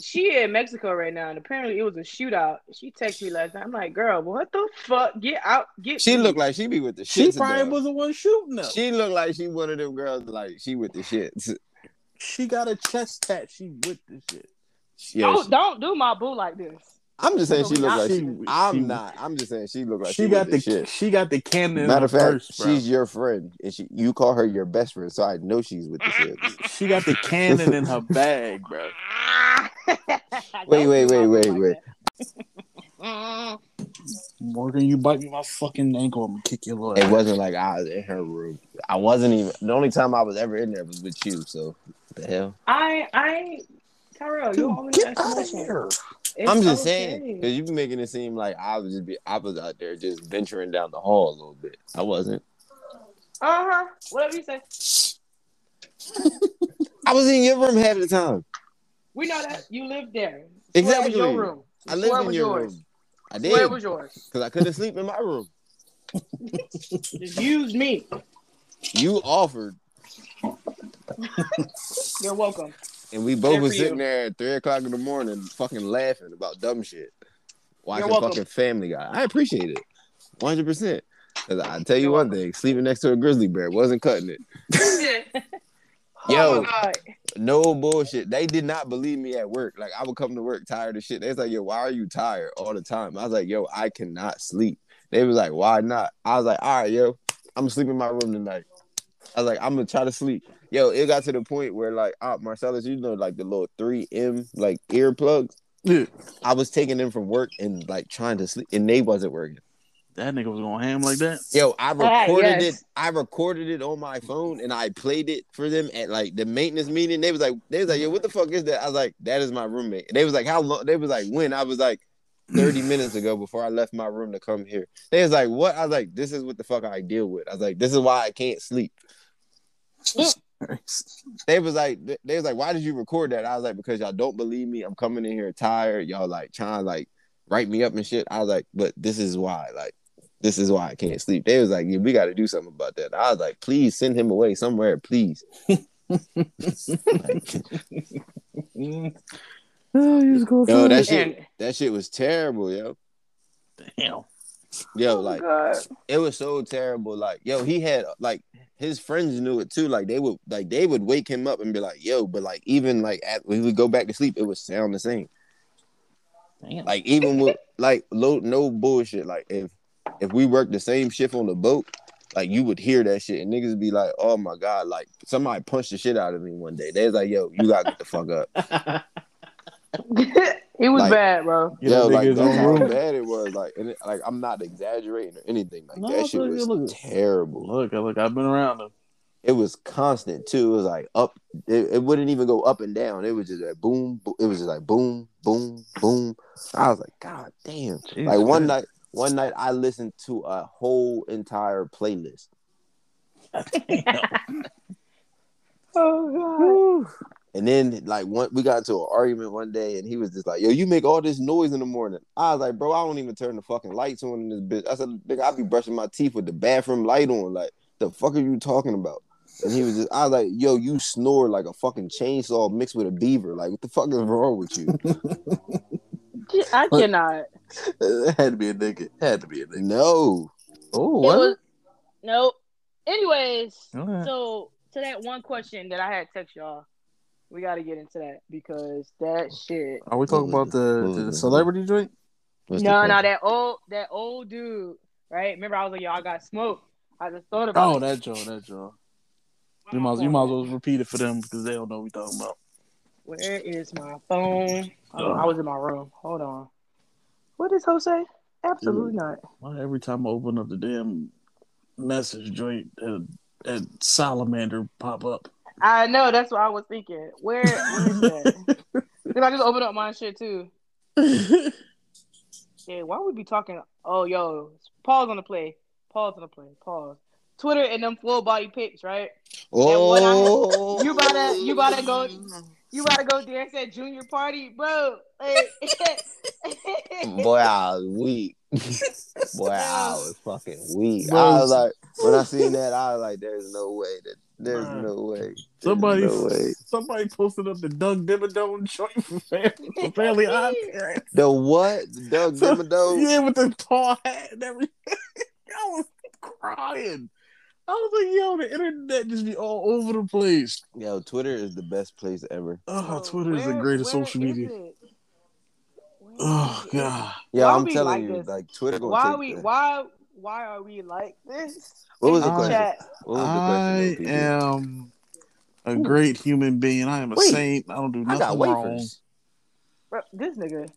She in Mexico right now, and apparently it was a shootout. She texted me last night. I'm like, girl, what the fuck? Get out. Get. She looked like she be with the shit. She probably though. was the one shooting up. She looked like she one of them girls like she with the shits. She got a chest tat. She with the shit. Yeah, Don't she- don't do my boo like this. I'm just saying she looked like she, She- I'm she- not. I'm just saying she looked like she she, got the shit. she got the cannon. Matter of fact, purse, she's your friend, and she you call her your best friend, so I know she's with the shit. She got the cannon in her bag, bro. Wait, wait, wait, wait, wait. wait. Morgan, you bite me my fucking ankle, I'm gonna kick your little It wasn't like I was in her room. I wasn't even. The only time I was ever in there was with you. So what the hell? I I Tyrell, you Dude, always get ask out of here. It's I'm just okay. saying because you've been making it seem like I was just be. I was out there just venturing down the hall a little bit. I wasn't. Uh huh. Whatever you say. I was in your room half the time. We know that you lived there. Exactly. Swear your room. I lived in your yours. room. I Swear it was yours. because I couldn't sleep in my room. Just use me. You offered, You're welcome. And we both were sitting you. there at three o'clock in the morning, fucking laughing about dumb shit, watching fucking Family Guy. I appreciate it, one hundred percent. I tell you You're one thing, sleeping next to a grizzly bear wasn't cutting it. Oh Yo. god. No bullshit. They did not believe me at work. Like I would come to work tired of shit. They was like, "Yo, why are you tired all the time?" I was like, "Yo, I cannot sleep." They was like, "Why not?" I was like, "All right, yo, I'm gonna sleep in my room tonight." I was like, "I'm gonna try to sleep." Yo, it got to the point where like, uh, Marcellus, you know, like the little three M like earplugs. Yeah, I was taking them from work and like trying to sleep, and they wasn't working. that nigga was going ham like that. Yo, I Ah, recorded yes. it. I recorded it on my phone and I played it for them at like the maintenance meeting. They was like, they was like, yo, what the fuck is that? I was like, that is my roommate. And they was like, how long? They was like, when? I was like, 30 minutes ago before I left my room to come here. They was like, what? I was like, this is what the fuck I deal with. I was like, this is why I can't sleep. They was like, they was like, why did you record that? I was like, because y'all don't believe me. I'm coming in here tired. Y'all like trying to like write me up and shit. I was like, but this is why, like, this is why I can't sleep. They was like, yeah, we got to do something about that. I was like, please send him away somewhere, please. Like, Oh, you just go yo, through that shit, And- that shit was terrible, yo. Damn. Yo, oh like god. it was so terrible. Like, yo, he had like his friends knew it too. Like they would like they would wake him up and be like, "Yo," but like even like at, when he would go back to sleep, it would sound the same. Damn. Like even with like low, no bullshit. Like if if we worked the same shift on the boat, like you would hear that shit and niggas would be like, "Oh my god!" Like somebody punched the shit out of me one day. They was like, "Yo, you gotta get the fuck up." it was Like- bad, bro. Yeah, Yo, like nigga his that's how room. bad it was. Like, and it, like I'm not exaggerating or anything. Like No, that shit look, was look. terrible. Look, look, I've been around him. It was constant too. It was like up. It, it wouldn't even go up and down. It was just like boom. bo- It was just like boom, boom, boom. I was like, God damn. Jesus like one Christ. night, one night I listened to a whole entire playlist. Oh And then like one we got into an argument one day and he was just like, Yo, you make all this noise in the morning. I was like, bro, I don't even turn the fucking lights on in this bitch. I said, nigga, I be brushing my teeth with the bathroom light on. Like, the fuck are you talking about? And he was just I was like, yo, you snore like a fucking chainsaw mixed with a beaver. Like, what the fuck is wrong with you? I cannot. it had to be a nigga. Had to be a nigga. no. Oh, what? was nope. Anyways, Alright. so to that one question that I had text y'all, we got to get into that because that shit. Are we talking about the, the celebrity joint? What's No, no, that old that old dude, right? Remember, I was like, y'all got smoked. I just thought about Oh, it. that joint, that joint. You might, you might as well repeat it for them because they don't know what we talking about. Where is my phone? Oh, I was in my room. Hold on. What does Jose? Absolutely not. Why every time I open up the damn message joint, uh, that salamander pop up? I know. That's what I was thinking. Where, is that? Because I just opened up my shit too. Yeah, why would we be talking? Oh, yo, pause on the play. Pause on the play. Pause. Twitter and them full body pics, right? what I- Oh, you better- you better go- You gotta go dance at junior party, bro. Like, Boy, I was weak. Boy, I was fucking weak. Bro. I was like, when I seen that, I was like, "There's no way that there's Bruh. no way." There's Somebody, no way. somebody posted up the Doug Dimmadome joint for Family, for family Odd Parents. The what? The Doug So- Dimmadome? Yeah, with the tall hat and everything. I was crying. I was like, yo, the internet just be all over the place. Yo, Twitter is the best place ever. Oh, Twitter is the greatest social media. it? Where Oh god. Yeah, Why I'm telling like you, this? like Twitter gonna Why take are we? the- Why? Why are we like this? What was the In question? Chat. What was the I question? though, am a great human being. I am a Wait. saint. I don't do people? I nothing got wrong. Bro, this nigga.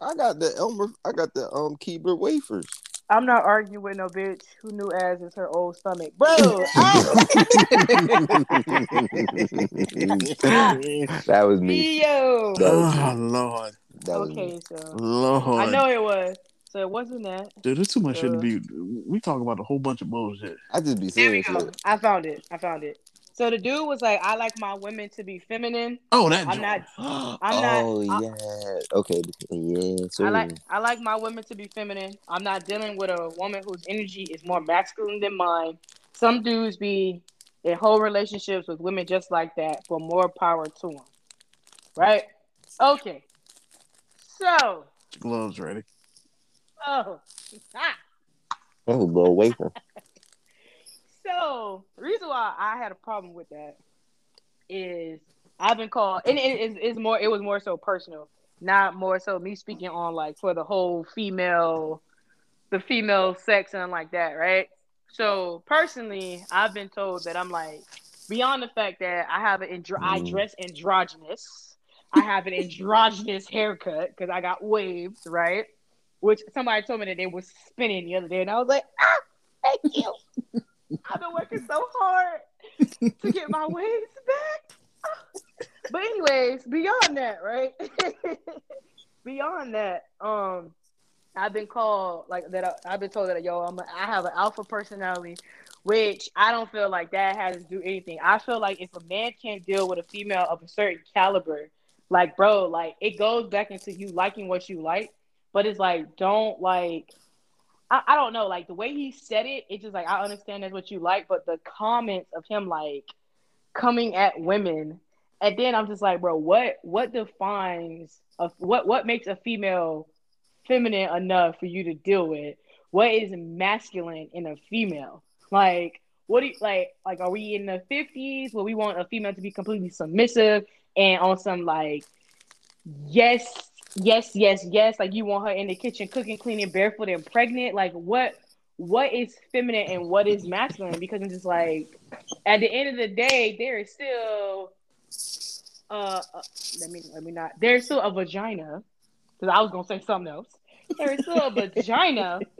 I got the Elmer. I got the um Keebler wafers. I'm not arguing with no bitch who knew as is her old stomach, bro. I- that was me. Yo. That was Oh me. Lord, That Okay, me. so Lord. I know it was. So it wasn't that. Dude, there's too much shit to be. We talk about a whole bunch of bullshit. I just be There we saying go. I found it. I found it. So the dude was like, I like my women to be feminine. Oh, that I'm joint. not. I'm not- oh I- yeah. Okay. Yeah. So I like I like my women to be feminine. I'm not dealing with a woman whose energy is more masculine than mine. Some dudes be in whole relationships with women just like that. For more power to them. Right? Okay. So, gloves ready. oh, ah. oh, little wafer. So the reason why I had a problem with that is I've been called, and it is more. It was more so personal, not more so me speaking on like for the whole female, the female sex and like that, right? So personally, I've been told that I'm like beyond the fact that I have an andro- I Mm. dress androgynous. I have an androgynous haircut because I got waves, right? Which somebody told me that they was spinning the other day, and I was like, ah, thank you. I've been working so hard to get my waves back. But anyways, beyond that, right? beyond that, um, I've been called like that. I, have been told that yo, I'm a, I have an alpha personality, which I don't feel like that has to do anything. I feel like if a man can't deal with a female of a certain caliber, like bro, like it goes back into you liking what you like, but it's like don't like I, I don't know, like the way he said it, it's just like I understand that's what you like, but the comments of him like coming at women, and then I'm just like, bro, what what defines a what what makes a female feminine enough for you to deal with? What is masculine in a female? Like, what do you like? Like, are we in the fifties where we want a female to be completely submissive and on some like, yes, yes, yes, yes, like you want her in the kitchen cooking, cleaning, barefoot, and pregnant? Like, what? What is feminine and what is masculine? Because it's just like, at the end of the day, there is still, uh, uh let me let me not. There's still a vagina. Because I was gonna say something else. There is still a vagina.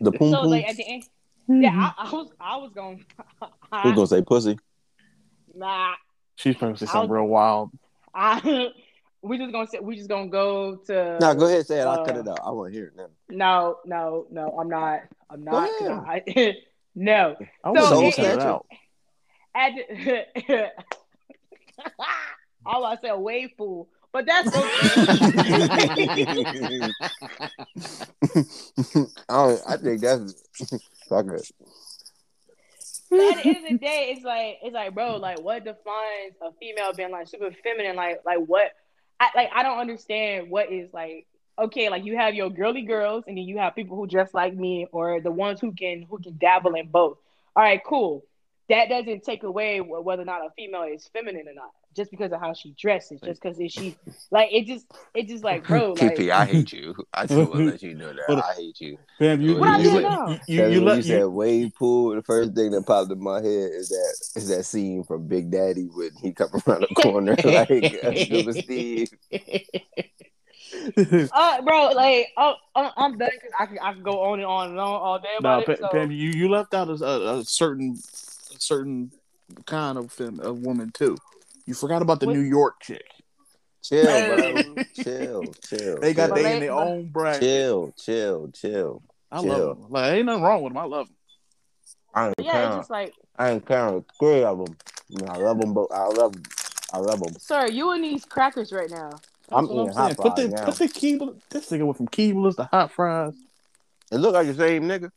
The poom So poom. like at the end, yeah, I, I was I was gonna. Who's gonna say pussy? nah, She's probably say I'll- something real wild. I we just gonna say we just gonna go to. No, go ahead, say it. I'll uh, cut it out. I want to hear it now. No, no, no. I'm not. I'm not. Go ahead. I, no. I So wouldn't it- it it- out. At all I said, way fool. But that's okay. I, I think that's fuck it. But at the end of the day, it's like it's like, bro, like what defines a female being like super feminine? Like, like what? I like I don't understand what is like. Okay, like you have your girly girls, and then you have people who dress like me, or the ones who can who can dabble in both. All right, cool. That doesn't take away whether or not a female is feminine or not, just because of how she dresses, just because she like it just it just like bro, like PP, I hate you. I just want to let you know that I hate you. Fam, you, What I you, did let- now? you, you, you let you said wave pool, the first thing that popped in my head is that is that scene from Big Daddy when he come around the corner like uh, Stupid Steve. uh, bro, like oh, uh, I'm done because I can I can go on and on and on all day no, about Pam, it. So. Pam, you, you left out a, a, a certain a certain kind of fem, of woman too. You forgot about the What- New York chick. Chill, bro. Chill, chill. They got chill. they in their own bracket. chill, chill, chill. I chill. love them. Like ain't nothing wrong with them. I love them. I ain't yeah, it's count. just like, I ain't count three of them. I love them, both. I love them. I love them. sir, you and these crackers right now. I'm That's what eating hot Put fries the now. put the Keebler. This nigga went from Keeblers to hot fries. It look like the same nigga.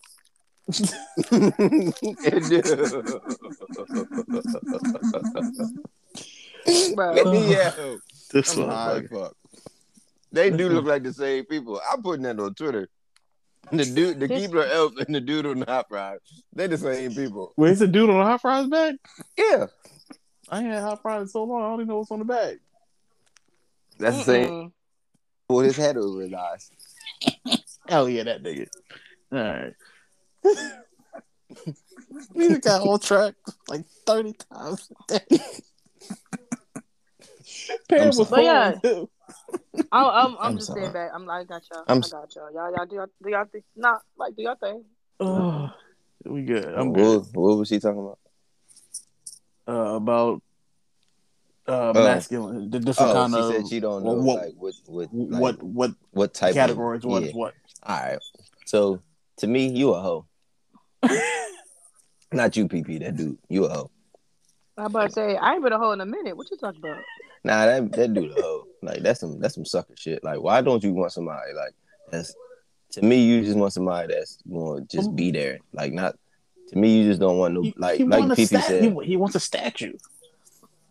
it Bro. do. yeah. This I'm high fuck. They do look mm-hmm. like the same people. I'm putting that on Twitter. The dude, the This- Keebler elf, and the dude on the hot fries. They the same people. Wait, it's a dude on the hot fries bag. Yeah, I ain't had hot fries in so long. I don't even know what's on the bag. that's the same. Pulled his head over his eyes. Hell yeah, that nigga. All right. we got on track like 30 times a day. Pam I'm. But yeah. too. I'm, I'm, I'm, I'm just sorry. staying back. I'm, like, I got y'all. I'm i got y'all. Y'all, y'all do y'all, do y'all thing. Nah, like do y'all thing. Oh, we good. I'm good. What, what was he talking about? Uh, about uh, Oh. masculine, the different Oh, kind she of said she don't know what- like what what like, what what what type categories of what yeah. what. All right. So to me, you a hoe. Not you, PP. That dude. You a hoe. I'm about to say I ain't been a hoe in a minute. What you talking about? Nah, that that dude a hoe. Like that's some that's some sucker shit. Like why don't you want somebody like that's to me you just want somebody that's to just be um, there. Like not to me you just don't want no like he like PP stat- said. he, he wants a statue.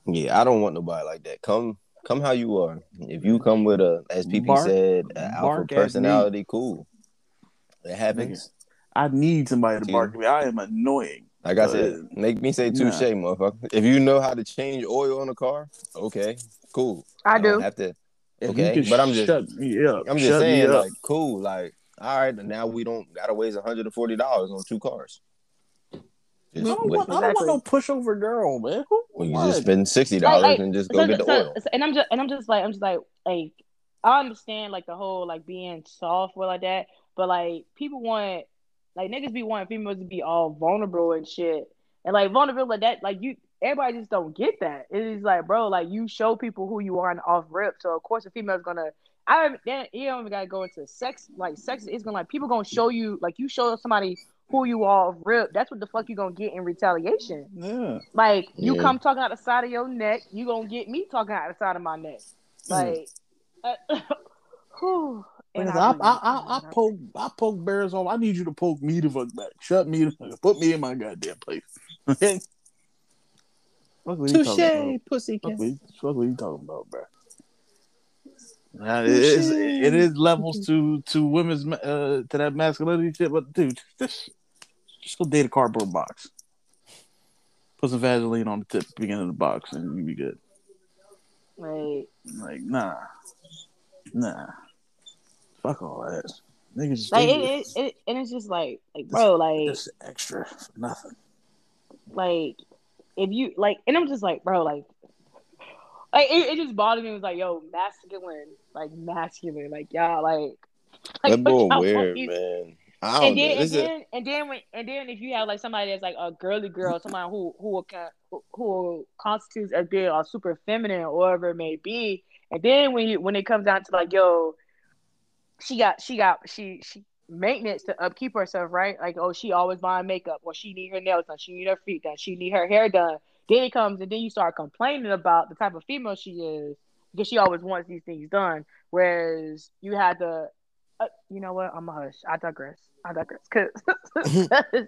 Yeah, I don't want nobody like that. Come come how you are. If you come with a as PP Bark- said, an alpha bark at me. personality, cool. It happens. I need somebody to bark at me. I am annoying. Like I said, make me say touche, nah. motherfucker. If you know how to change oil on a car, okay, cool. I don't do. have to. Okay, but I'm just- shut me up. I'm just Shut saying, like, cool. Like, all right, now we don't gotta waste 140 dollars on two cars. I Just don't, want, I don't want no pushover girl, man. Who, Well, you what? just spend sixty Like- dollars like, and just go So- get the so- oil. so- and I'm just and I'm just like I'm just like like I understand like the whole like being soft or like that, but like people want like niggas be wanting females to be all vulnerable and shit, and like vulnerable like that like you everybody just don't get that. It is like bro, like you show people who you are and off rip, so of course a female's gonna. I don't- then you don't even gotta go into sex. Like sex is gonna like people gonna show you like you show somebody who you are off rip. That's what the fuck you gonna get in retaliation. Yeah. Like you Yeah. come talking out the side of your neck, you gonna get me talking out the side of my neck. Like, uh, whew. And I, I, I, I poke, I poke bears off. I need you to poke me the fuck back. Shut me the fuck. Put me in my goddamn place. Okay. Fuck what you talking about? pussy. What, what you talking about, bro? Nah, it, is, it is levels to to women's uh, to that masculinity shit, but dude, just just go date a cardboard box. Put some Vaseline on the tip beginning of the box, and you be good. Like, Like, nah, nah. Fuck all that. Niggas just like it, it, it, and it's just like, like, bro, like, it's extra for nothing. like, if you like, and I'm just like, bro, like, like it, it just bothered me. It was like, yo, masculine, like masculine, like y'all, like, like that boy what y'all weird, want man. I don't And then, and This is- then, and then, when, and then, if you have like somebody that's like a girly girl, somebody who who who, who constitutes as being a super feminine or whatever it may be, and then when you when it comes down to like, yo, she got she got she she maintenance to upkeep herself, right? Like, oh, she always buying makeup, or she need her nails done, she need her feet done, she need her hair done. Then it comes, and then you start complaining about the type of female she is because she always wants these things done. Whereas you had the, uh, you know what? I'm a hush. I digress. I digress. Cause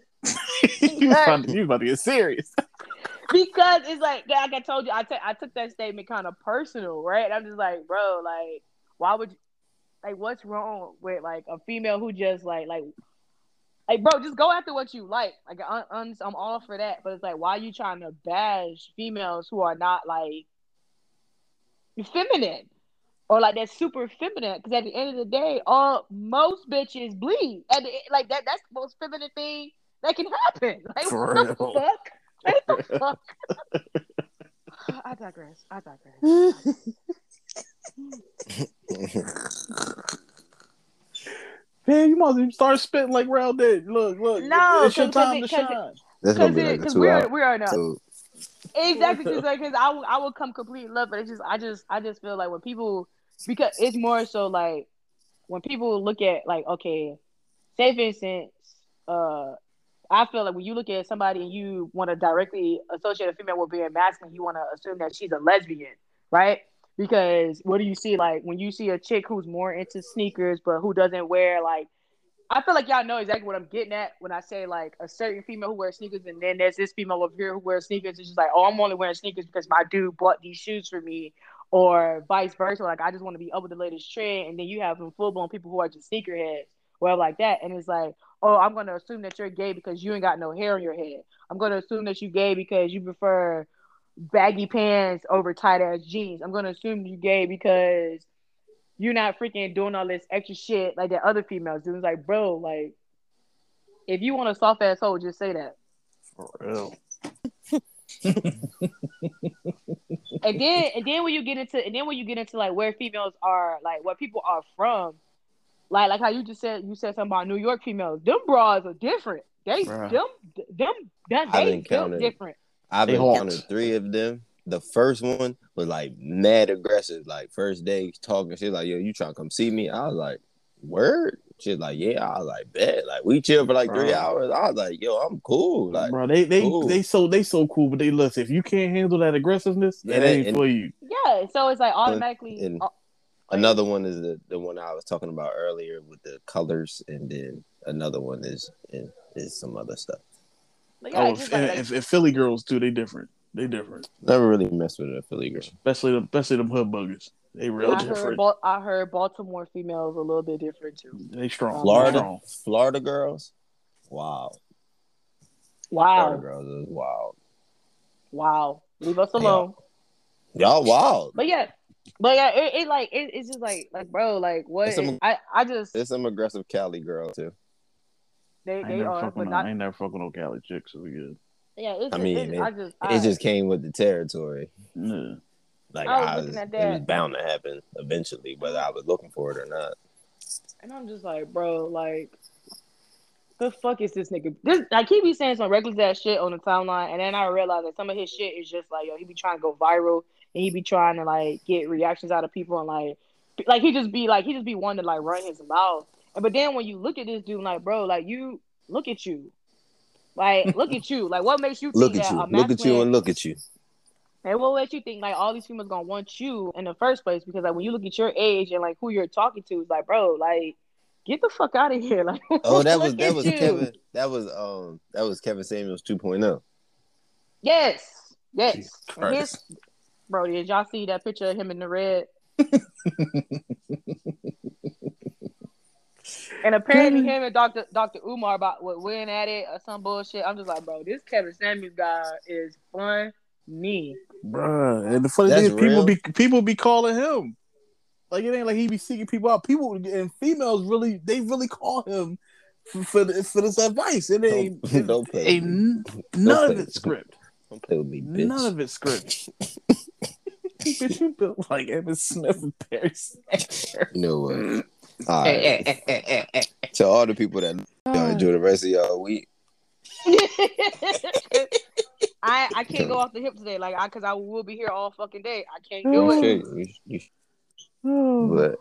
you, about to, you about to get serious. because it's like like I told you, I took I took that statement kind of personal, right? I'm just like, bro, like, why would you, like, what's wrong with like a female who just like like. Like, bro, just go after what you like. Like, un- un- I'm all for that. But it's like, why are you trying to bash females who are not like feminine or like that super feminine? Because at the end of the day, all most bitches bleed. and like that, that's the most feminine thing that can happen. Like, For what the real. fuck? What the fuck? I digress. I digress. Man, you must even start spitting like Rail did. Look, look. No, it's your 'cause- 'cause time it- to 'cause it- shine. That's gonna be like a Because two we're hour. we're enough. So Exactly, just like because I will I will come complete love, but it's just I just I just feel like when people because it's more so like when people look at like okay, say for instance, uh, I feel like when you look at somebody and you want to directly associate a female with being a masculine, you want to assume that she's a lesbian, right? Because what do you see like when you see a chick who's more into sneakers but who doesn't wear like I feel like y'all know exactly what I'm getting at when I say like a certain female who wears sneakers, and then there's this female over here who wears sneakers. It's just like, oh, I'm only wearing sneakers because my dude bought these shoes for me, or vice versa. Like I just want to be up with the latest trend, and then you have some full blown people who are just sneakerheads, well, like that, and it's like, oh, I'm gonna assume that you're gay because you ain't got no hair on your head. I'm gonna assume that you gay because you prefer baggy pants over tight ass jeans. I'm gonna assume you gay because you're not freaking doing all this extra shit like that other females do. It's like, bro, like, if you want a soft ass hole, just say that. For real. And then, and then when you get into, and then when you get into like where females are, like where people are from, like like how you just said, you said something about New York females. Them bras are different. They Bruh. them them I've they encountered- different. I've They hot. encountered three of them. The first one was like mad aggressive. Like first day talking shit, like yo, you trying to come see me? I was like, word. She's like, yeah. I was like, bet. Like we chill for like three hours. I was like, yo, I'm cool. Like bro, they they cool. they so they so cool, but they listen. If you can't handle that aggressiveness, that And- ain't and- for you. Yeah, so it's like automatically. and- uh, another one is the the one I was talking about earlier with the colors, and then another one is is, is some other stuff. Like, yeah, Oh, it's and, like, like, if, if Philly girls do, they different. They different. Never really messed with a Philly girl. Especially the especially them hood buggers. They real I heard, different. Bal- I heard Baltimore females a little bit different too. They strong. Florida, Strong. Florida girls, wow. Wow. Florida Wow, girls is wild. wow. Leave us alone. Y'all wild. But yeah, but yeah, it, it like it, it's just like like bro, like what some- I I just it's some aggressive Cali girl too. They ain't they are, fucking but no, not I ain't never fucking no Cali chicks, so we good. yeah. It's I mean, it's, it- I just I, It just came with the territory. Yeah. Like I was I was, looking at it was bound to happen eventually, whether I was looking for it or not. and I'm just like bro, like the fuck is this nigga? This like he be saying some reckless ass shit on the timeline, and then I realize that some of his shit is just like yo, he be trying to go viral, and he be trying to like get reactions out of people, and like like he just be like he just be wanting to like run his mouth. And but then when you look at this dude, like bro, like you look at you, like look at you, like what makes you think Look at that you, a look at you, and look at you. And what makes you think like all these females gonna want you in the first place? Because like when you look at your age and like who you're talking to, it's like, bro, like get the fuck out of here. Like Oh, that was that was you. Kevin. That was um that was Kevin Samuels oh. 2.0. Yes, yes. Jesus his, bro, did y'all see that picture of him in the red? And apparently, Kevin- him and Doctor Doctor Umar about what win at it or some bullshit. I'm just like, bro, this Kevin Samuels guy is funny. Bruh. And the funny That's thing is, people real? be people be calling him. Like it ain't like he be seeking people out. People and females really they really call him for for, for this advice. It ain't Don't- it don't play ain't with n- none of play it with script. Don't play with me, bitch. None of it script. Bitch, you built like Evan Smith and Perry Sanger. You know what? All right. to all the people that y'all ah. enjoy the rest of y'all week. I I can't go off the hip today, like I because I will be here all fucking day. I can't do it. You you. But